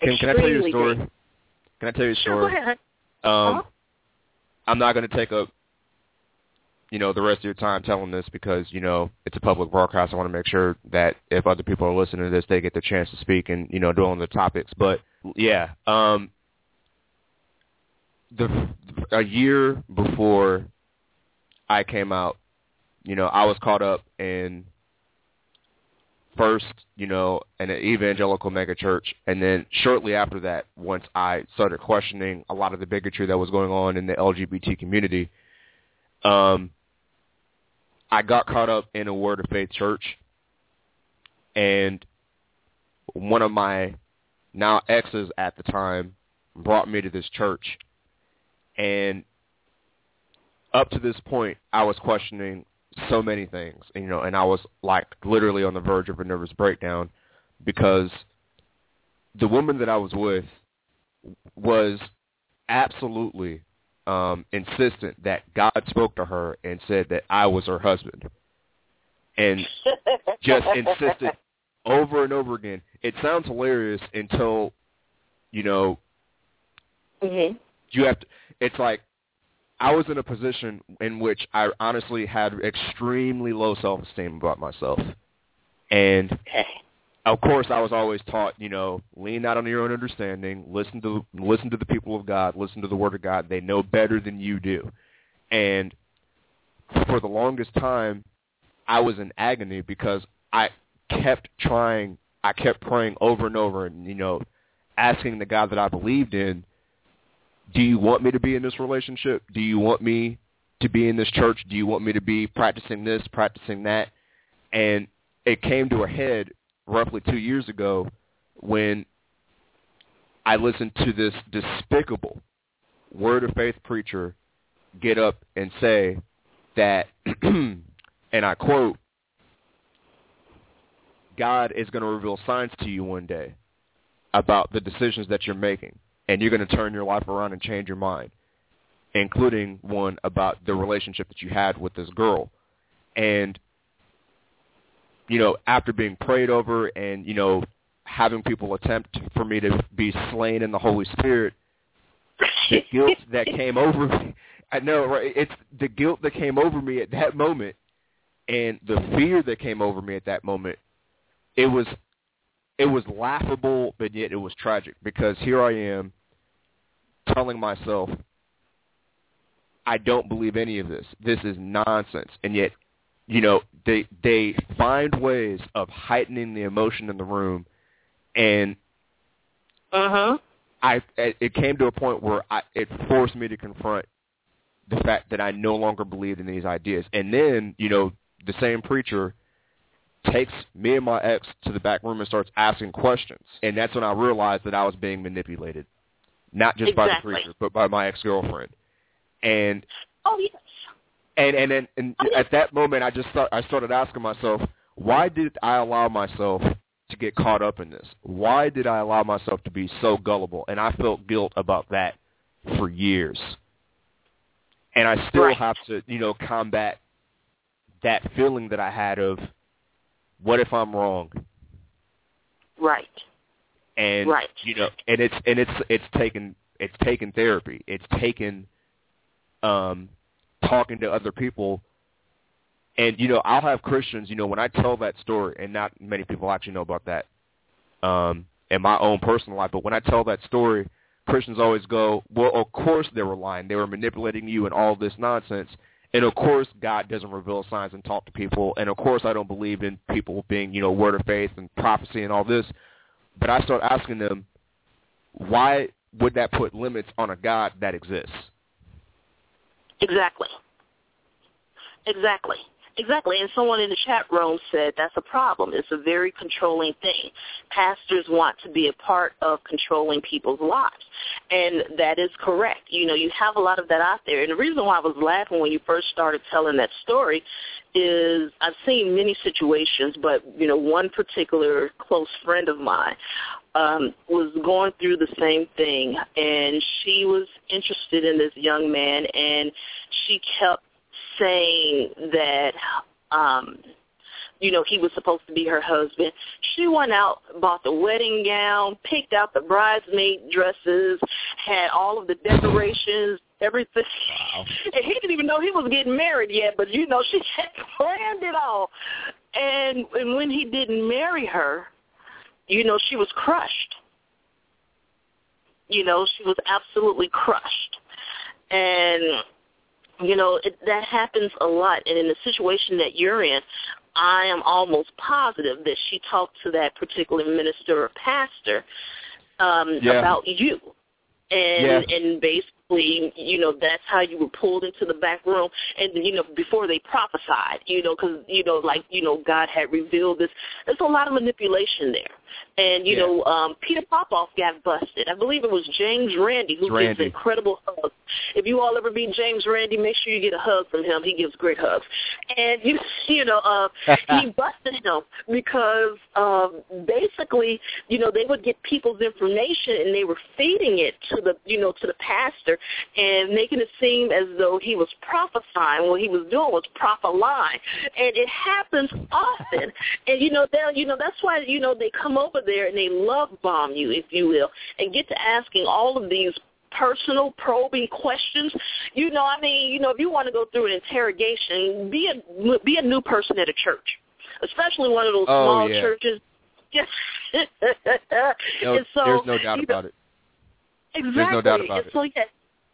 Can, can I tell you a story? dangerous. Can I tell you a Sure, go story? ahead. Um, Uh-huh. I'm not going to take up, you know, the rest of your time telling this because you know it's a public broadcast. I want to make sure that if other people are listening to this, they get the chance to speak and you know dwell on the topics. But yeah, um, the a year before I came out, you know, I was caught up in first, you know, an evangelical megachurch, and then shortly after that, once I started questioning a lot of the bigotry that was going on in the LGBT community, um, I got caught up in a Word of Faith church, and one of my now exes at the time brought me to this church, and up to this point, I was questioning so many things, and, you know, and I was like literally on the verge of a nervous breakdown because the woman that I was with was absolutely um, insistent that God spoke to her and said that I was her husband, and just insisted over and over again. It sounds hilarious until, you know, hmm you have to. It's like I was in a position in which I honestly had extremely low self-esteem about myself, and Okay. of course, I was always taught, you know, lean not on your own understanding. Listen to listen to the people of God. Listen to the Word of God. They know better than you do. And for the longest time, I was in agony because I kept trying. I kept praying over and over, and you know, asking the God that I believed in, "Do you want me to be in this relationship? Do you want me to be in this church? Do you want me to be practicing this, practicing that?" And it came to a head roughly two years ago when I listened to this despicable word of faith preacher get up and say that, and I quote, God is going to reveal signs to you one day about the decisions that you're making, and you're going to turn your life around and change your mind, including one about the relationship that you had with this girl. And you know, after being prayed over and, you know, having people attempt for me to be slain in the Holy Spirit, the guilt that came over me, I know, right? It's the guilt that came over me at that moment and the fear that came over me at that moment. It was it was laughable, but yet it was tragic because here I am telling myself I don't believe any of this. This is nonsense. And yet you know they they find ways of heightening the emotion in the room and Uh huh. i it came to a point where i it forced me to confront the fact that i no longer believed in these ideas and then you know the same preacher takes me and my ex to the back room and starts asking questions and that's when i realized that i was being manipulated not just by the preacher but by my ex girlfriend and Oh yes. and and and, and oh, at that moment, I just start, I started asking myself, why did I allow myself to get caught up in this? Why did I allow myself to be so gullible? And I felt guilt about that for years. And I still Right. have to, you know, combat that feeling that I had of, what if I'm wrong? Right. and Right. you know and it's and it's it's taken it's taken therapy it's taken um talking to other people and you know i'll have christians you know when i tell that story and not many people actually know about that um in my own personal life but when i tell that story christians always go well of course they were lying they were manipulating you and all this nonsense and of course god doesn't reveal signs and talk to people and of course i don't believe in people being you know word of faith and prophecy and all this but I start asking them, why would that put limits on a God that exists? Exactly. Exactly. Exactly. And someone in the chat room said that's a problem. It's a very controlling thing. Pastors want to be a part of controlling people's lives. And that is correct. You know, you have a lot of that out there. And the reason why I was laughing when you first started telling that story is I've seen many situations, but, you know, one particular close friend of mine um, was going through the same thing, and she was interested in this young man, and she kept saying that um you know he was supposed to be her husband. She went out bought the wedding gown picked out the bridesmaid dresses had all of the decorations everything. Wow. and he didn't even know he was getting married yet but you know she had planned it all. And and when he didn't marry her you know she was crushed. You know she was absolutely crushed. And you know it, that happens a lot. And in the situation that you're in i am almost positive that she talked to that particular minister or pastor um Yeah. about you. And Yeah. and basically you know that's how you were pulled into the back room. And you know before they prophesied you know because you know like you know god had revealed this. There's a lot of manipulation there and you Yeah. know um peter popoff got busted i believe it was James Randi who Randi. gives incredible hugs If you all ever meet James Randi, make sure you get a hug from him. He gives great hugs. And you you know, uh he busted him because um basically, you know, they would get people's information and they were feeding it to the you know, to the pastor and making it seem as though he was prophesying. What he was doing was prophesying. And it happens often. and you know, they you know, that's why, you know, they come over there and they love bomb you, if you will, and get to asking all of these personal probing questions. You know, I mean, you know, if you want to go through an interrogation, be a be a new person at a church, especially one of those oh, small yeah. churches. no, so, there's no doubt know, about it. Exactly. no doubt about and it. So yeah,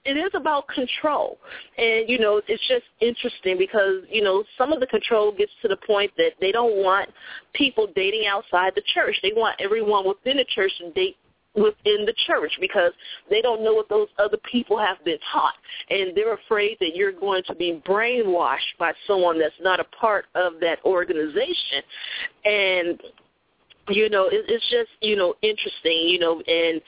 it is about control, and you know it's just interesting because you know some of the control gets to the point that they don't want people dating outside the church. They want everyone within the church to date within the church because they don't know what those other people have been taught. And they're afraid that you're going to be brainwashed by someone that's not a part of that organization. And you know it, it's just you know interesting you know and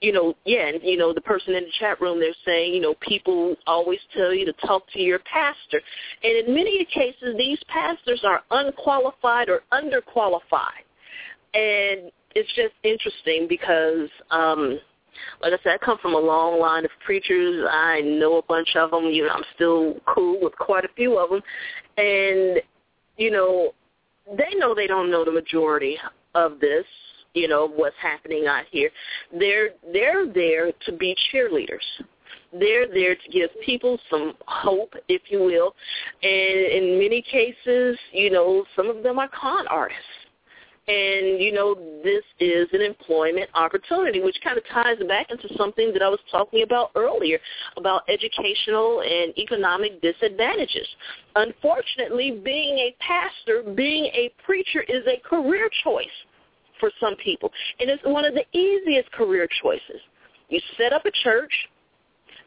you know, yeah, and you know, the person in the chat room they're saying, you know, people always tell you to talk to your pastor. And in many cases these pastors are unqualified or underqualified. And it's just interesting because um like I said, I come from a long line of preachers. I know a bunch of them. You know, I'm still cool with quite a few of them, and you know, they know they don't know the majority of this you know what's happening out here. They're they're there to be cheerleaders. They're there to give people some hope if you will. And in many cases you know some of them are con artists. And you know this is an employment opportunity which kind of ties back into something that I was talking about earlier about educational and economic disadvantages. Unfortunately being a pastor being a preacher is a career choice for some people. And it's one of the easiest career choices. You set up a church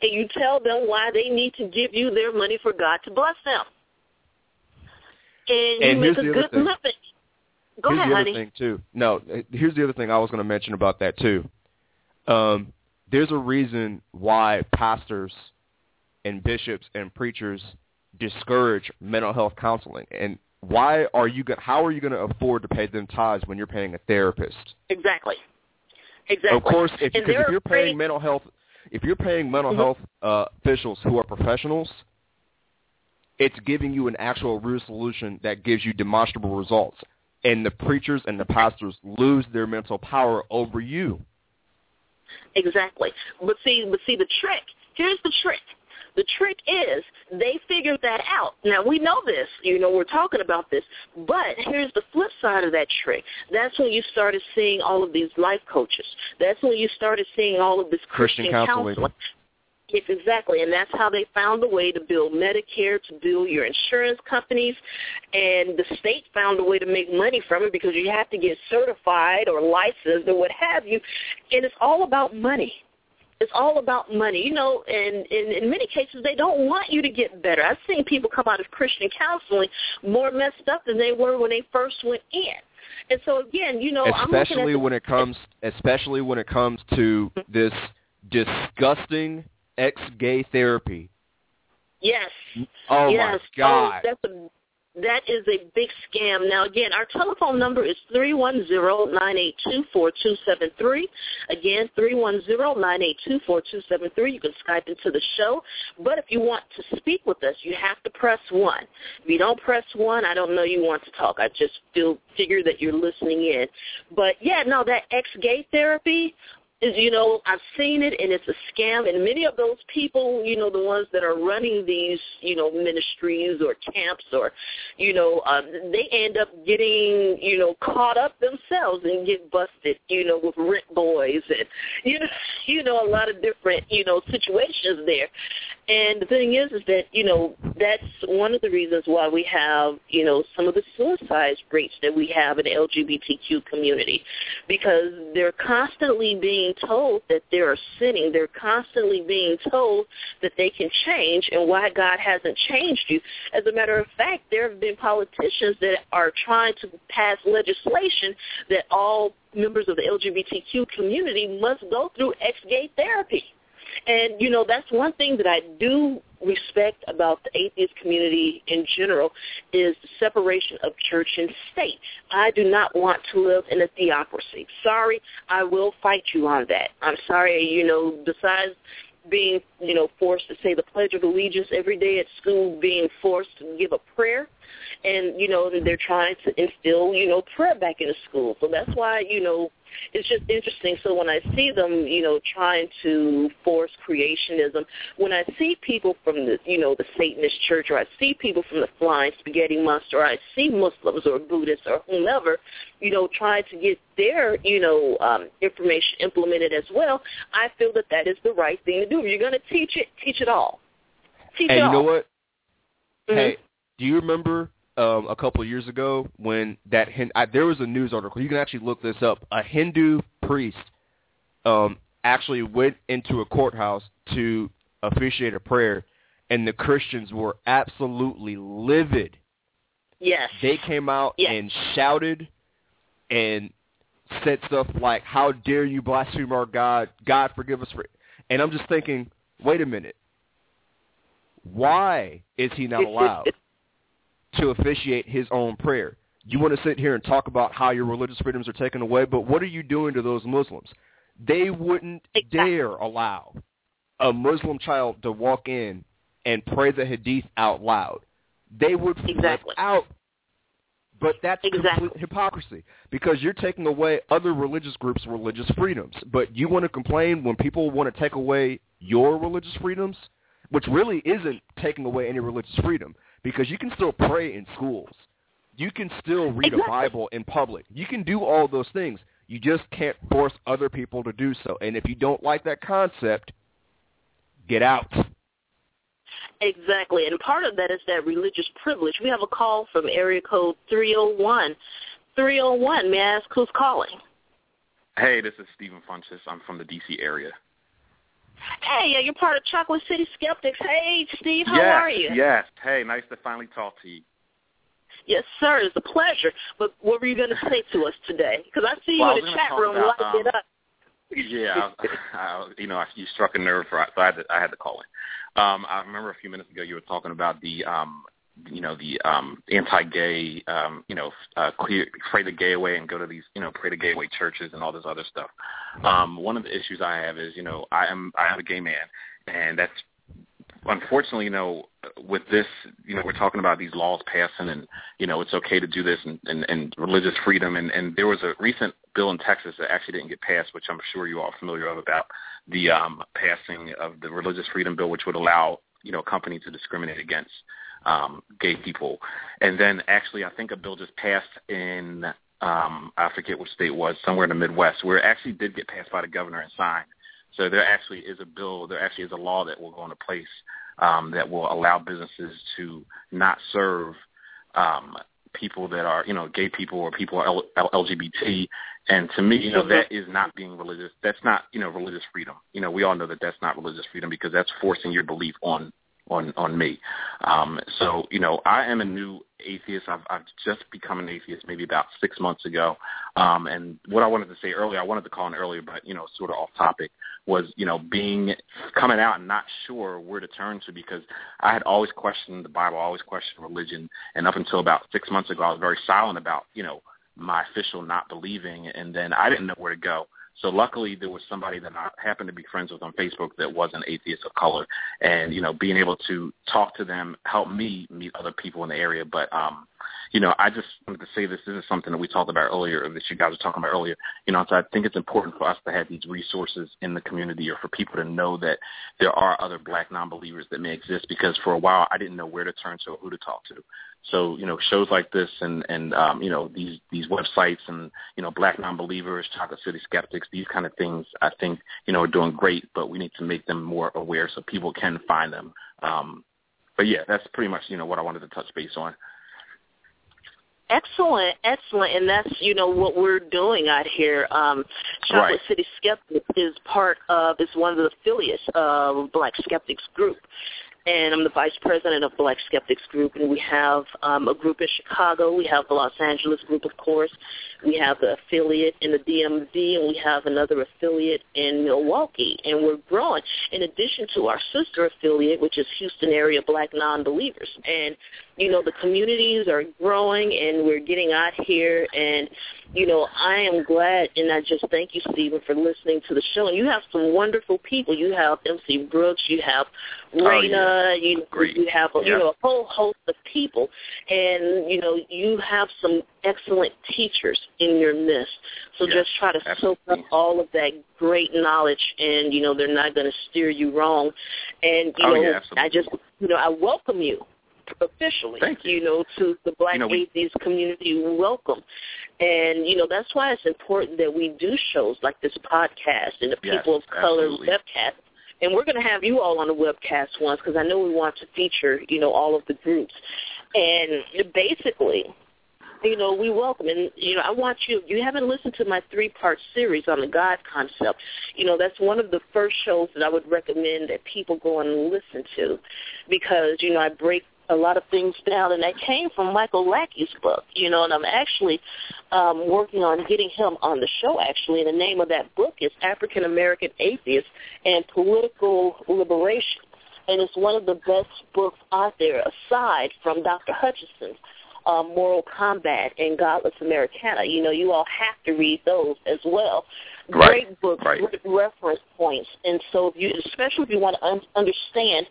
and you tell them why they need to give you their money for God to bless them. And, And you make a good thing. living. Go here's ahead, the honey. other thing too. No, here's the other thing I was going to mention about that too. Um, there's a reason why pastors and bishops and preachers discourage mental health counseling, and why are you going? How are you going to afford to pay them tithes when you're paying a therapist? Exactly. Exactly. Of course, if, because if you're paying mental health, if you're paying mental Mhm. health uh, officials who are professionals, it's giving you an actual real solution that gives you demonstrable results. And the preachers and the pastors lose their mental power over you. Exactly. But see, but see the trick. Here's the trick. The trick is they figured that out. Now we know this, you know, we're talking about this, but here's the flip side of that trick. That's when you started seeing all of these life coaches. That's when you started seeing all of this Christian Christian, counseling. counseling. Yes, exactly, and that's how they found a way to build Medicare, to build your insurance companies, and the state found a way to make money from it because you have to get certified or licensed or what have you, and it's all about money. It's all about money, you know, and, and in many cases they don't want you to get better. I've seen people come out of Christian counseling more messed up than they were when they first went in. And so again, you know, I'm looking at especially when it comes especially when it comes to this disgusting ex-gay therapy. yes, Oh yes. my god. Oh, that's a that is a big scam. Now again, our telephone number is three one zero nine eight two four two seven three. Again, three one zero nine eight two four two seven three. You can Skype into the show. But if you want to speak with us, you have to press one. If you don't press one, I don't know you want to talk. I just feel figure that you're listening in. But yeah, no, that ex gay therapy, you know I've seen it and it's a scam and many of those people you know the ones that are running these you know ministries or camps or you know um, they end up getting you know caught up themselves and get busted you know with rent boys and you know you know a lot of different you know situations there and the thing is is that you know that's one of the reasons why we have you know some of the suicide rates that we have in the LGBTQ community because they're constantly being told that they are sinning. They're constantly being told that they can change and why God hasn't changed you. As a matter of fact, there have been politicians that are trying to pass legislation that all members of the LGBTQ community must go through ex-gay therapy. And, you know, that's one thing that I do respect about the atheist community in general is the separation of church and state. I do not want to live in a theocracy. Sorry, I will fight you on that. I'm sorry, you know, besides being, you know, forced to say the Pledge of Allegiance every day at school, being forced to give a prayer, and you know they're trying to instill, you know, prayer back into school. So that's why, you know, it's just interesting. So when I see them, you know, trying to force creationism, when I see people from the, you know, the Satanist church, or I see people from the Flying Spaghetti Monster, or I see Muslims or Buddhists or whomever, you know, trying to get their, you know, um, information implemented as well, I feel that that is the right thing to do. If you're going to teach it, teach it all. Teach and it you all. know what? Mhm. Hey, do you remember um, a couple of years ago when that Hin- I, there was a news article? You can actually look this up. A Hindu priest um, actually went into a courthouse to officiate a prayer, and the Christians were absolutely livid. Yes. They came out Yes. and shouted and said stuff like, "How dare you blaspheme our God? God forgive us for." And I'm just thinking, wait a minute. Why is he not allowed to officiate his own prayer? You want to sit here and talk about how your religious freedoms are taken away, but what are you doing to those Muslims? They wouldn't Exactly. dare allow a Muslim child to walk in and pray the Hadith out loud. They would flip Exactly. out. But that's Exactly. complete hypocrisy because you're taking away other religious groups' religious freedoms. But you want to complain when people want to take away your religious freedoms, which really isn't taking away any religious freedom because you can still pray in schools. You can still read Exactly. a Bible in public. You can do all those things. You just can't force other people to do so. And if you don't like that concept, get out. Exactly, and part of that is that religious privilege. We have a call from area code 301. 301, may I ask who's calling? Hey, this is Stephen Funches. I'm from the D.C. area. Hey, yeah, you're part of Chocolate City Skeptics. Hey, Steve, how yes, are you? Yes. Hey, nice to finally talk to you. Yes, sir, it's a pleasure. But what were you going to say to us today? Because I see you Well, I in the chat room about, lighting it um, up. Yeah, I, I, you know, I, you struck a nerve, for, so I had to, I had to call in. Um, I remember a few minutes ago you were talking about the, um, you know, the um, anti-gay, um, you know, uh, clear, pray the gay away and go to these, you know, pray the gay away churches and all this other stuff. Um, one of the issues I have is, you know, I am I am a gay man, and that's unfortunately, you know, with this, you know, we're talking about these laws passing, and you know, it's okay to do this, and, and, and religious freedom, and, and there was a recent bill in Texas that actually didn't get passed, which I'm sure you all are familiar of about the um, passing of the religious freedom bill, which would allow you know a company to discriminate against um, gay people, and then actually, I think a bill just passed in um, I forget what state it was, somewhere in the Midwest, where it actually did get passed by the governor and signed. So there actually is a bill, there actually is a law that will go into place um, that will allow businesses to not serve um, people that are, you know, gay people or people L- LGBT. And to me, you know, that is not being religious. That's not, you know, religious freedom. You know, we all know that that's not religious freedom because that's forcing your belief on on on me. Um, so you know, I am a new atheist. I've, I've just become an atheist maybe about six months ago. Um, and what I wanted to say earlier, I wanted to call in earlier, but you know, sort of off topic, was you know being coming out and not sure where to turn to because I had always questioned the Bible, always questioned religion, and up until about six months ago, I was very silent about you know my official not believing, and then I didn't know where to go. So luckily, there was somebody that I happened to be friends with on Facebook that was an atheist of color, and you know, being able to talk to them helped me meet other people in the area. But um, you know, I just wanted to say this. This is something that we talked about earlier, that you guys were talking about earlier. You know, so I think it's important for us to have these resources in the community, or for people to know that there are other Black non-believers that may exist. Because for a while, I didn't know where to turn to or who to talk to. So you know, shows like this and and um, you know these these websites and you know Black non-believers, Chocolate City Skeptics, these kind of things, I think you know are doing great, but we need to make them more aware so people can find them. Um, but yeah, that's pretty much you know what I wanted to touch base on. Excellent, excellent, and that's you know what we're doing out here. Um, Chocolate Right. City Skeptics is part of is one of the affiliates of Black Skeptics Group, and I'm the vice president of Black Skeptics Group, and we have um, a group in Chicago. We have the Los Angeles group, of course. We have the affiliate in the DMV, and we have another affiliate in Milwaukee, and we're growing. In addition to our sister affiliate, which is Houston area Black Non-Believers, and you know the communities are growing, and we're getting out here, and you know I am glad, and I just thank you, Stephen, for listening to the show. And you have some wonderful people. You have MC Brooks, you have Raina, oh, yeah. you Great. you have a, Yeah. you know a whole host of people, and you know you have some excellent teachers in your midst. So Yes, just try to soak up all of that great knowledge, and you know they're not going to steer you wrong. And you Oh, know yeah. I just you know I welcome you officially Thank you. know to the black You know, we- atheist community welcome and you know that's why it's important that we do shows like this podcast and the Yes, people of color absolutely. webcast and we're going to have you all on the webcast once because I know we want to feature, you know, all of the groups. And basically, you know, we welcome. And, you know, I want you, you haven't listened to my three-part series on the God concept. You know, that's one of the first shows that I would recommend that people go and listen to because, you know, I break a lot of things down, and that came from Michael Lackey's book, you know, and I'm actually um, working on getting him on the show, actually, and the name of that book is African American Atheists and Political Liberation, and it's one of the best books out there aside from Dr. Hutchinson's um, Moral Combat and Godless Americana. You know, you all have to read those as well. Right, Great books, right. great reference points, and so if you, especially if you want to un- understand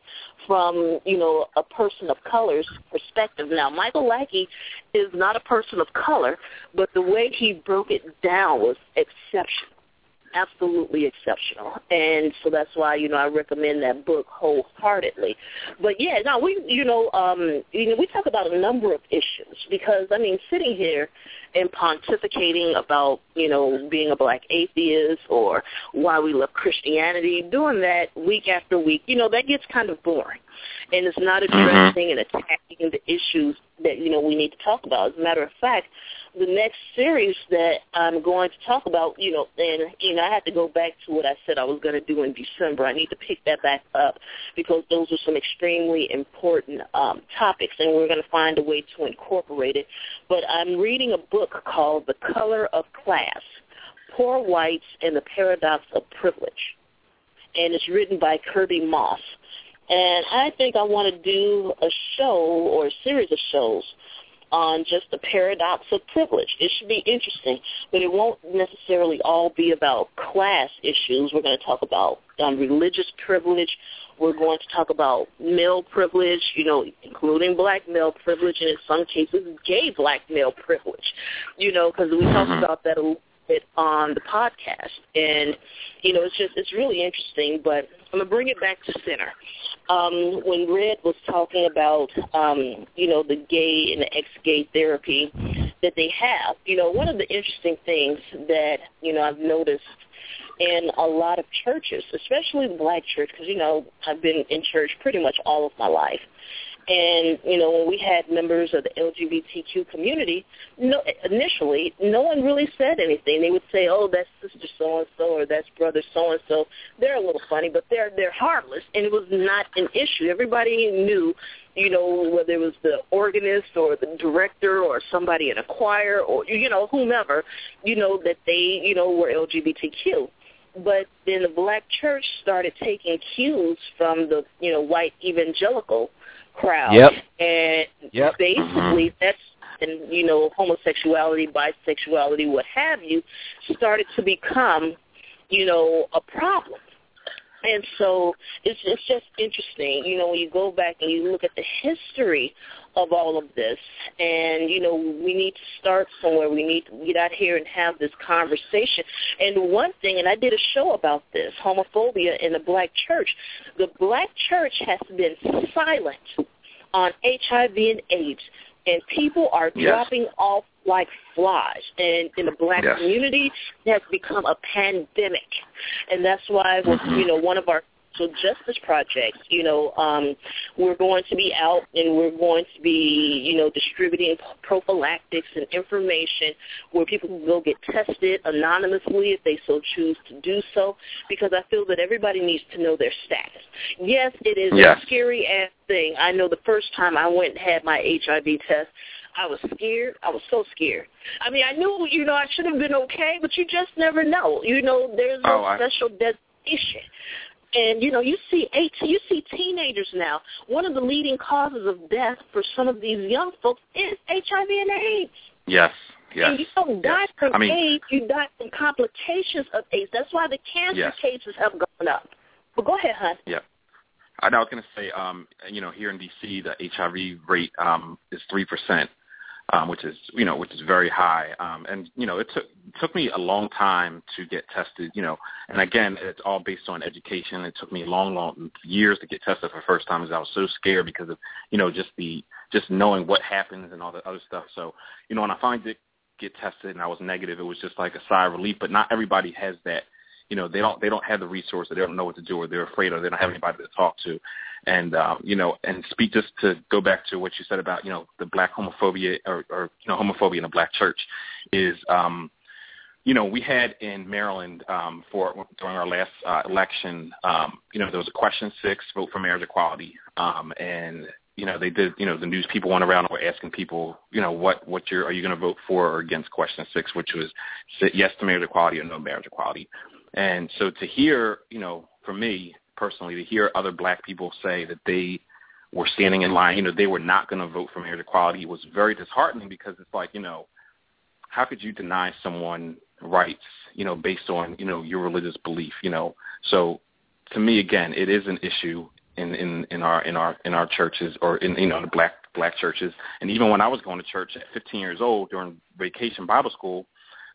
from you know a person of color's perspective. Now, Michael Lackey is not a person of color, but the way he broke it down was exceptional absolutely exceptional. And so that's why, you know, I recommend that book wholeheartedly. But yeah, no, we you know, um you know, we talk about a number of issues because I mean sitting here and pontificating about, you know, being a black atheist or why we love Christianity, doing that week after week, you know, that gets kind of boring. And it's not addressing and attacking the issues that, you know, we need to talk about. As a matter of fact, the next series that I'm going to talk about, you know, and you know, I have to go back to what I said I was going to do in December. I need to pick that back up because those are some extremely important um, topics, and we're going to find a way to incorporate it. But I'm reading a book called The Color of Class: Poor Whites and the Paradox of Privilege, and it's written by Kirby Moss. And I think I want to do a show or a series of shows on just the paradox of privilege. It should be interesting, but it won't necessarily all be about class issues. We're going to talk about um, religious privilege. We're going to talk about male privilege, you know, including black male privilege, and in some cases, gay black male privilege, you know, because we talked about that a bit on the podcast. And, you know, it's just, it's really interesting, but I'm going to bring it back to center. Um, when Red was talking about, um, you know, the gay and the ex-gay therapy that they have, you know, one of the interesting things that, you know, I've noticed in a lot of churches, especially the black church, because, you know, I've been in church pretty much all of my life. And, you know, when we had members of the LGBTQ community, no, initially, no one really said anything. They would say, oh, that's sister so-and-so or that's brother so-and-so. They're a little funny, but they're, they're harmless. And it was not an issue. Everybody knew, you know, whether it was the organist or the director or somebody in a choir or, you know, whomever, you know, that they, you know, were LGBTQ but then the black church started taking cues from the you know white evangelical crowd Yep. and Yep. basically mm-hmm. that's and you know homosexuality bisexuality what have you started to become you know a problem and so it's it's just interesting, you know, when you go back and you look at the history of all of this, and you know, we need to start somewhere. We need to get out here and have this conversation. And one thing, and I did a show about this, homophobia in the black church. The black church has been silent on HIV and AIDS, and people are Yes. dropping off like flies. And in the black Yes. community, it has become a pandemic, and that's why, with, you know, one of our environmental justice projects. You know, um, we're going to be out and we're going to be, you know, distributing prophylactics and information where people can go get tested anonymously if they so choose to do so, because I feel that everybody needs to know their status. Yes, it is yes. a scary ass thing. I know the first time I went and had my HIV test, I was scared. I was so scared. I mean, I knew, you know, I should have been okay, but you just never know. You know, there's no oh, I... special designation. And you know, you see eight, you see teenagers now. One of the leading causes of death for some of these young folks is HIV and AIDS. Yes, yes. And you don't die yes. from I mean, AIDS; you die from complications of AIDS. That's why the cancer yes. cases have gone up. But go ahead, hon. Yeah. I was going to say, um, you know, here in D.C., the HIV rate um, is three percent, um, which is you know which is very high. Um, and you know it took took me a long time to get tested. You know, and again it's all based on education. It took me long, long years to get tested for the first time because I was so scared because of you know just the just knowing what happens and all the other stuff. So you know when I finally did get tested and I was negative, it was just like a sigh of relief. But not everybody has that you know they don't they don't have the resources they don't know what to do or they're afraid or they don't have anybody to talk to. And um you know and speak just to go back to what you said about you know the black homophobia or, or you know homophobia in the black church is um you know we had in Maryland um for during our last uh, election um you know there was a question 6 vote for marriage equality. Um and you know they did you know the news people went around and were asking people you know what what you're are you going to vote for or against question 6 which was yes to marriage equality or no marriage equality and so to hear, you know, for me personally, to hear other black people say that they were standing in line, you know, they were not going to vote for marriage equality was very disheartening because it's like, you know, how could you deny someone rights, you know, based on, you know, your religious belief, you know? So to me, again, it is an issue in, in, in our in our in our churches or in you know the black black churches. And even when I was going to church at 15 years old during vacation Bible school,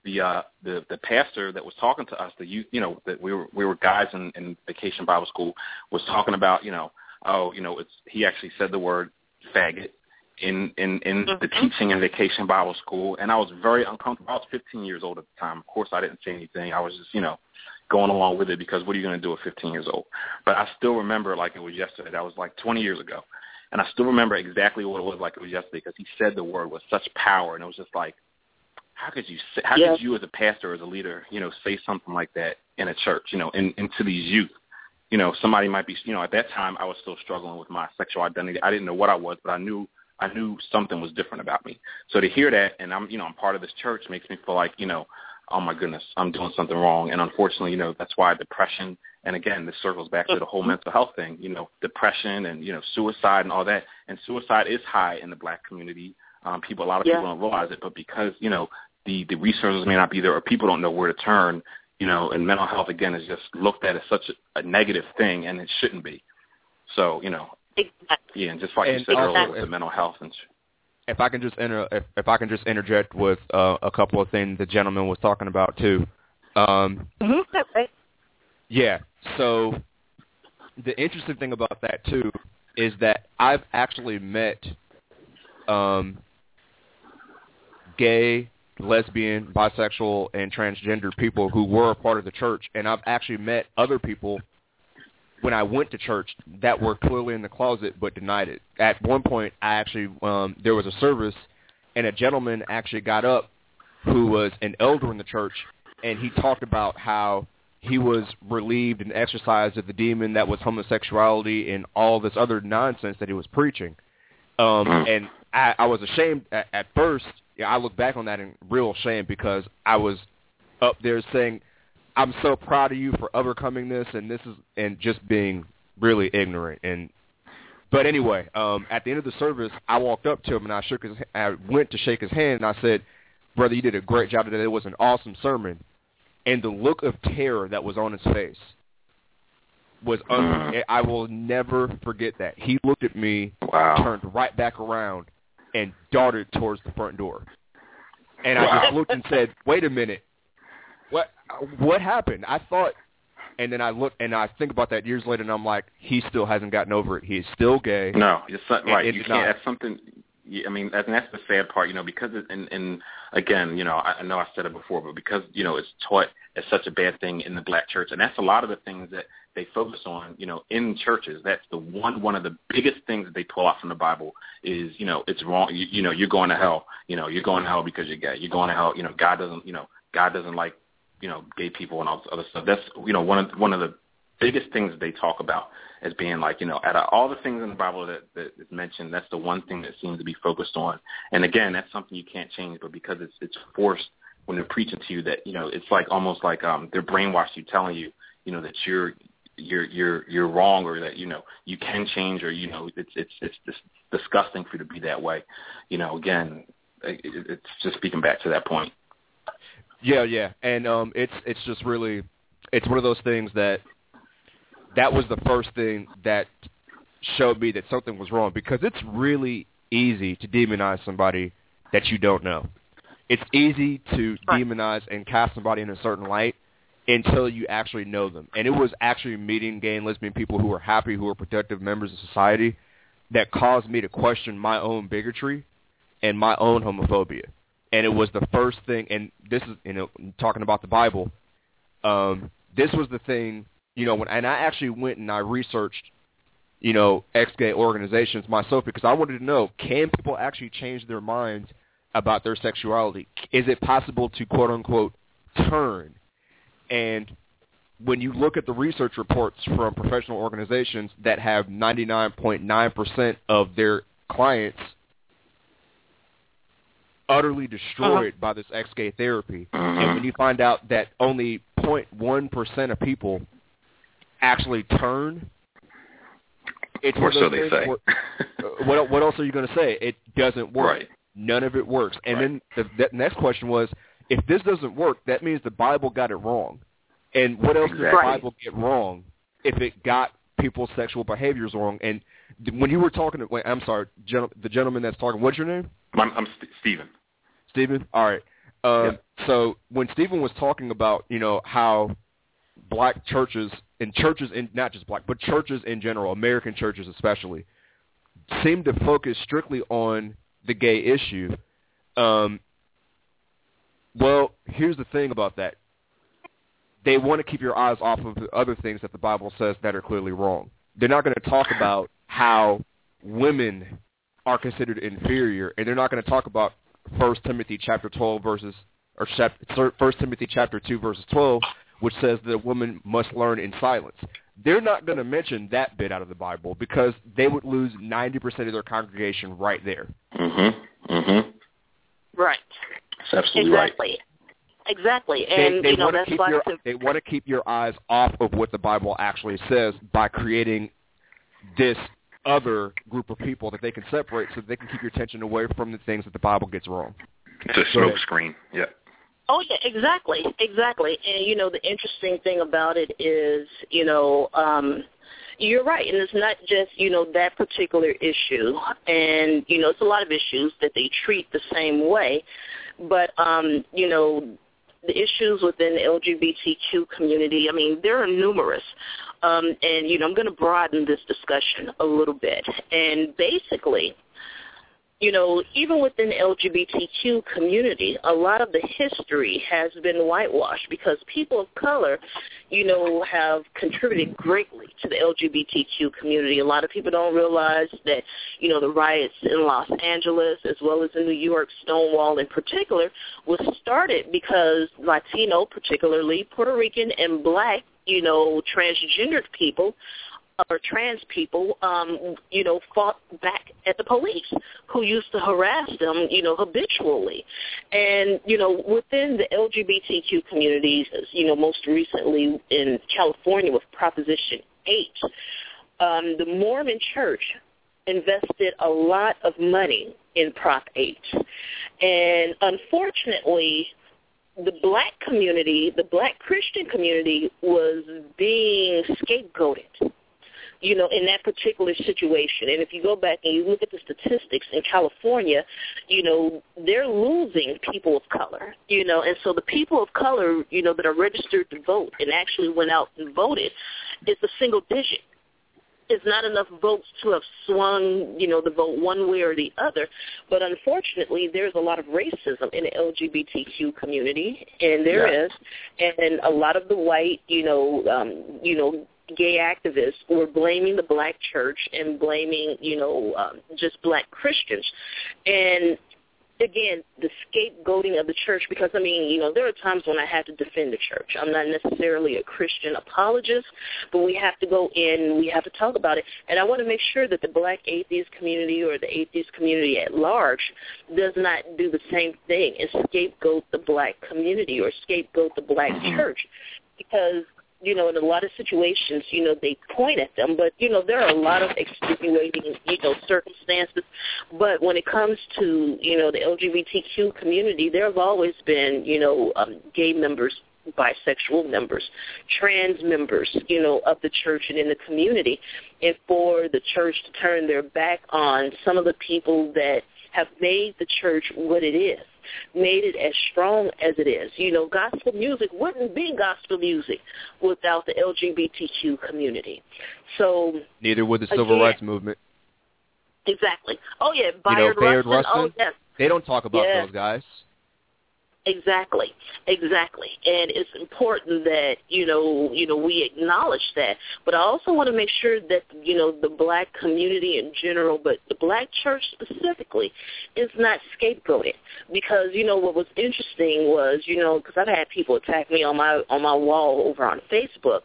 the uh the the pastor that was talking to us the youth you know that we were we were guys in, in vacation bible school was talking about you know oh you know it's he actually said the word faggot in in in mm-hmm. the teaching in vacation bible school. And i was very uncomfortable. I was 15 years old at the time. Of course i didn't say anything. I was just you know going along with it because what are you going to do at 15 years old? But i still remember like it was yesterday. That was like 20 years ago. And i still remember exactly what it was like. It was yesterday because he said the word with such power. And it was just like how could you say, how could you as a pastor as a leader you know say something like that in a church you know in, into these youth? You know somebody might be you know at that time I was still struggling with my sexual identity. I didn't know what I was but I knew I knew something was different about me. So to hear that and I'm you know I'm part of this church makes me feel like you know oh my goodness I'm doing something wrong. And unfortunately you know that's why depression and again this circles back to the whole mm-hmm. mental health thing you know depression and you know suicide and all that. And suicide is high in the black community um, people, a lot of yeah. people don't realize it, but because you know the the resources may not be there, or people don't know where to turn, you know, and mental health again is just looked at as such a, a negative thing, and it shouldn't be. So you know, exactly. yeah, and just like and you said also, earlier, with the mental health and. If I can just inter, if, if I can just interject with uh, a couple of things the gentleman was talking about too. Um, mm-hmm. okay. Yeah. So the interesting thing about that too is that I've actually met um, gay, lesbian, bisexual, and transgender people who were a part of the church, and I've actually met other people when I went to church that were clearly in the closet but denied it. At one point, I actually um, there was a service, and a gentleman actually got up who was an elder in the church, and he talked about how he was relieved and exorcised of the demon that was homosexuality and all this other nonsense that he was preaching. Um, and I, I was ashamed at, at first. Yeah, I look back on that in real shame because I was up there saying, "I'm so proud of you for overcoming this," and this is and just being really ignorant. And but anyway, um, at the end of the service, I walked up to him and I shook his. I went to shake his hand and I said, "Brother, you did a great job today. It was an awesome sermon." And the look of terror that was on his face was un- I will never forget that. He looked at me, wow. turned right back around, and darted towards the front door. And. I just looked and said, "Wait a minute, what what happened?" I thought, and then I look and I think about that years later, and I'm like, he still hasn't gotten over it. He's still gay. No, it's not, right. You can't. not. That's something. I mean, and that's the sad part, you know, because it, and, and again, you know, I, I know I said it before, but because you know it's taught as such a bad thing in the black church, and that's a lot of the things that they focus on, you know, in churches. That's the one one of the biggest things that they pull out from the Bible is, you know, it's wrong. You, you know, you're going to hell. You know, you're going to hell because you're gay. You're going to hell. You know, God doesn't. You know, God doesn't like, you know, gay people and all this other stuff. That's you know one of one of the biggest things that they talk about as being like, you know, out of all the things in the Bible that, that is mentioned, that's the one thing that seems to be focused on. And again, that's something you can't change, but because it's it's forced when they're preaching to you that, you know, it's like almost like um they're brainwashed you telling you, you know, that you're you're you're you're wrong or that, you know, you can change or, you know, it's it's it's just disgusting for you to be that way. You know, again, it, it's just speaking back to that point. Yeah, yeah. And um it's it's just really it's one of those things that that was the first thing that showed me that something was wrong because it's really easy to demonize somebody that you don't know. It's easy to demonize and cast somebody in a certain light until you actually know them. And it was actually meeting gay and lesbian people who were happy, who were productive members of society that caused me to question my own bigotry and my own homophobia. And it was the first thing, and this is, you know, talking about the Bible, um, this was the thing you know, when and I actually went and I researched, you know, ex-gay organizations myself because I wanted to know can people actually change their minds about their sexuality? Is it possible to quote unquote turn? And when you look at the research reports from professional organizations that have 99.9% of their clients utterly destroyed uh-huh. by this ex-gay therapy, and when you find out that only 0.1% of people actually turn. It's or so they say. Where, uh, what what else are you going to say? It doesn't work. Right. None of it works. And right. then the, the next question was, if this doesn't work, that means the Bible got it wrong. And what else exactly. did the Bible get wrong if it got people's sexual behaviors wrong? And when you were talking to, wait, I'm sorry, gen, the gentleman that's talking, what's your name? I'm, I'm St- Stephen. Stephen? All right. Um, So when Stephen was talking about, you know, how black churches and churches in not just black, but churches in general, American churches especially, seem to focus strictly on the gay issue. Um, well, here's the thing about that. They want to keep your eyes off of the other things that the Bible says that are clearly wrong. They're not going to talk about how women are considered inferior, and they're not going to talk about First Timothy chapter 12 verses or chapter, First Timothy chapter 2 verses 12 which says that a woman must learn in silence. They're not going to mention that bit out of the Bible because they would lose 90% of their congregation right there. Mhm. Mhm. Right. That's absolutely exactly. right. Exactly. And they, they you know want to keep your, to, they want to keep your eyes off of what the Bible actually says by creating this other group of people that they can separate so that they can keep your attention away from the things that the Bible gets wrong. It's a smoke screen. Yeah. Oh yeah, exactly, exactly. And you know, the interesting thing about it is, you know, um, you're right, and it's not just you know that particular issue, and you know, it's a lot of issues that they treat the same way, but um, you know, the issues within the LGBTQ community, I mean, there are numerous. Um, and, you know, I'm going to broaden this discussion a little bit. And basically, you know, even within the LGBTQ community, a lot of the history has been whitewashed because people of color, you know, have contributed greatly to the LGBTQ community. A lot of people don't realize that, you know, the riots in Los Angeles as well as in New York, Stonewall in particular, was started because Latino, particularly Puerto Rican and black, you know, transgendered people or trans people, um, you know, fought back at the police who used to harass them, you know, habitually. And, you know, within the LGBTQ communities, you know, most recently in California with Proposition 8, um, the Mormon church invested a lot of money in Prop 8. And unfortunately, the black community, the black Christian community was being scapegoated you know, in that particular situation. And if you go back and you look at the statistics in California, you know, they're losing people of color, you know, and so the people of color, you know, that are registered to vote and actually went out and voted is a single digit. it's not enough votes to have swung, you know, the vote one way or the other. But unfortunately, there's a lot of racism in the LGBTQ community, and there Yeah. is, and a lot of the white, you know, um, you know, gay activists were blaming the black church and blaming, you know, um, just black Christians, and again, the scapegoating of the church because I mean, you know, there are times when I have to defend the church. I'm not necessarily a Christian apologist, but we have to go in, we have to talk about it. And I want to make sure that the black atheist community or the atheist community at large does not do the same thing and scapegoat the black community or scapegoat the black church because you know, in a lot of situations, you know, they point at them, but you know, there are a lot of extenuating, you know, circumstances. But when it comes to, you know, the LGBTQ community, there have always been, you know, um, gay members, bisexual members, trans members, you know, of the church and in the community, and for the church to turn their back on some of the people that have made the church what it is made it as strong as it is. You know, gospel music wouldn't be gospel music without the LGBTQ community. So Neither would the civil Again, rights movement. exactly. Oh yeah, You know, Bayard Bayard Rustin. Oh yes, They don't talk about Yeah. those guys. Exactly, exactly, and it's important that you know you know we acknowledge that. But I also want to make sure that you know the black community in general, but the black church specifically, is not scapegoated. Because you know what was interesting was you know because I've had people attack me on my on my wall over on Facebook,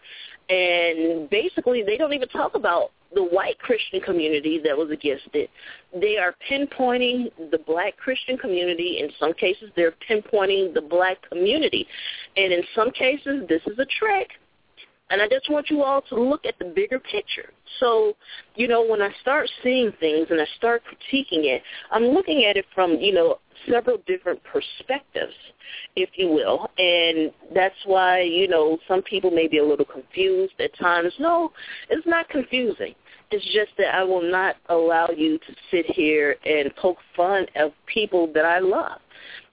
and basically they don't even talk about the white Christian community that was against it. They are pinpointing the black Christian community. In some cases, they're pinpointing the black community. And in some cases, this is a trick. And I just want you all to look at the bigger picture. So, you know, when I start seeing things and I start critiquing it, I'm looking at it from, you know, several different perspectives, if you will. And that's why, you know, some people may be a little confused at times. No, it's not confusing. It's just that I will not allow you to sit here and poke fun of people that I love.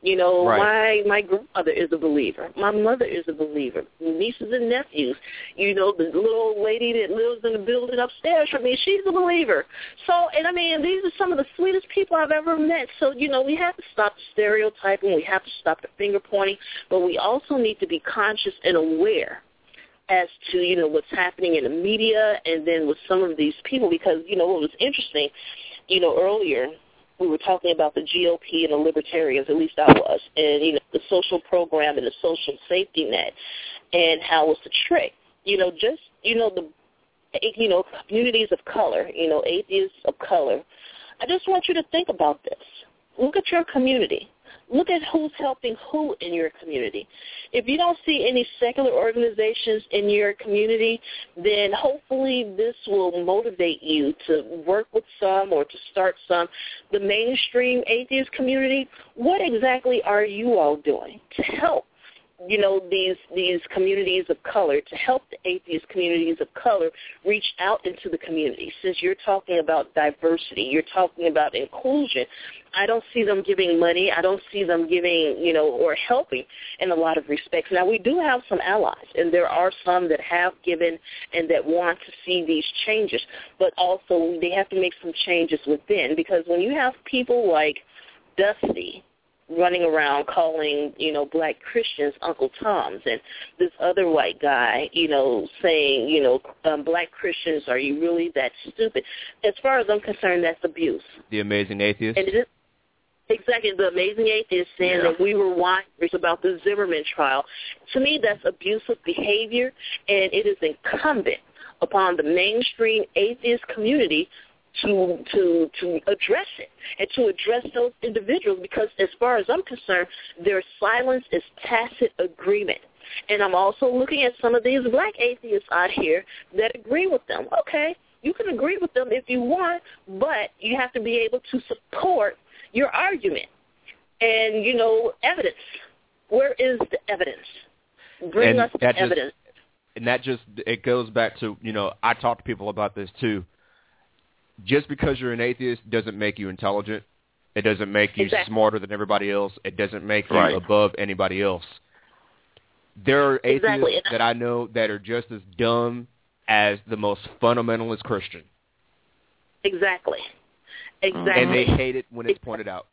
You know, Right. my my grandmother is a believer. My mother is a believer. Nieces and nephews. You know, the little old lady that lives in the building upstairs from me, she's a believer. So, and I mean, these are some of the sweetest people I've ever met. So, you know, we have to stop the stereotyping. We have to stop the finger pointing. But we also need to be conscious and aware as to you know what's happening in the media and then with some of these people because you know what was interesting you know earlier we were talking about the GOP and the libertarians at least I was and you know the social program and the social safety net and how it's a trick. You know just you know the you know communities of color you know atheists of color I just want you to think about this. Look at your community Look at who's helping who in your community. If you don't see any secular organizations in your community, then hopefully this will motivate you to work with some or to start some. The mainstream atheist community, what exactly are you all doing to help you know these these communities of color to help the atheist communities of color reach out into the community. Since you're talking about diversity you're talking about inclusion i don't see them giving money i don't see them giving you know or helping in a lot of respects. Now we do have some allies and there are some that have given and that want to see these changes but also they have to make some changes within because when you have people like dusty running around calling, you know, black Christians Uncle Toms and this other white guy, you know, saying, you know, um, black Christians, are you really that stupid? As far as I'm concerned, that's abuse. The amazing atheist. And it is exactly the amazing atheist saying Yeah. that we were whiners about the Zimmerman trial. To me, that's abusive behavior, and it is incumbent upon the mainstream atheist community to to to address it and to address those individuals because as far as I'm concerned, their silence is tacit agreement. And I'm also looking at some of these black atheists out here that agree with them. Okay, you can agree with them if you want, but you have to be able to support your argument. And, you know, evidence. Where is the evidence? Bring And us the just- evidence. and that just it goes back to you know I talk to people about this too. Just because you're an atheist doesn't make you intelligent. It doesn't make you Exactly. smarter than everybody else. It doesn't make you Right. above anybody else. There are atheists Exactly, that I know that are just as dumb as the most fundamentalist Christian. Exactly. Exactly. And they hate it when it's pointed out.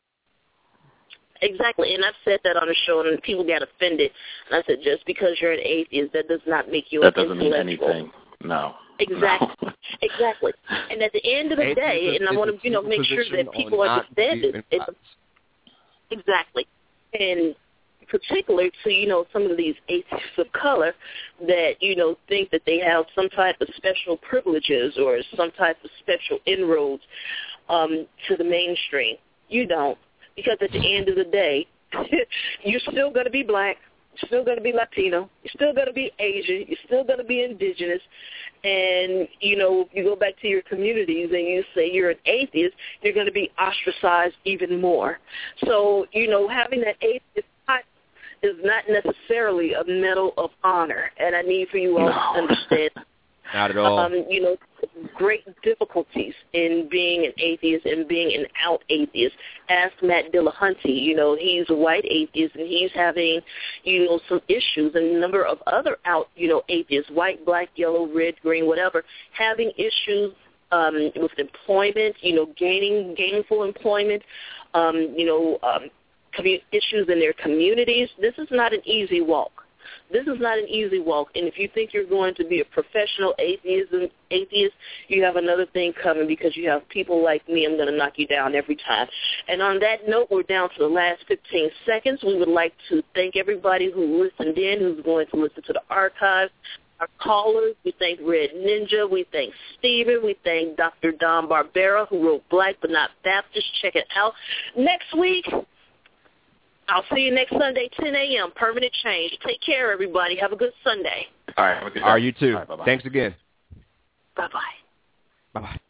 Exactly, and I've said that on the show, and people got offended. And I said, just because you're an atheist, that does not make you that an doesn't mean anything. No. Exactly. Exactly. And at the end of the day, and I want to, you know, make sure that people understand it. It's exactly. And particular to, you know, some of these atheists of color that, you know, think that they have some type of special privileges or some type of special inroads um, to the mainstream. You don't. Because at the end of the day, you're still going to be black. You're still going to be Latino. You're still going to be Asian. You're still going to be indigenous. And, you know, if you go back to your communities and you say you're an atheist, you're going to be ostracized even more. So, you know, having that atheist title is not necessarily a medal of honor. And I need for you all No. to understand Not at all. um, you know, great difficulties in being an atheist and being an out atheist. Ask Matt Dillahunty, you know, he's a white atheist and he's having, you know, some issues and a number of other out, you know, atheists, white, black, yellow, red, green, whatever, having issues um, with employment, you know, gaining gainful employment, um, you know, um, commu- issues in their communities. This is not an easy walk this is not an easy walk. And if you think you're going to be a professional atheism atheist, you have another thing coming because you have people like me. I'm going to knock you down every time. And on that note, we're down to the last 15 seconds. We would like to thank everybody who listened in, who's going to listen to the archives Our callers, we thank Red Ninja, we thank Steven, we thank Dr. Don Barbera, who wrote Black but Not Baptist. Check it out. Next week, I'll see you next Sunday, 10 a.m. Permanent change. Take care, everybody. Have a good Sunday. All right. Have a good Are you too? All right, bye-bye. Thanks again. Bye-bye. Bye bye.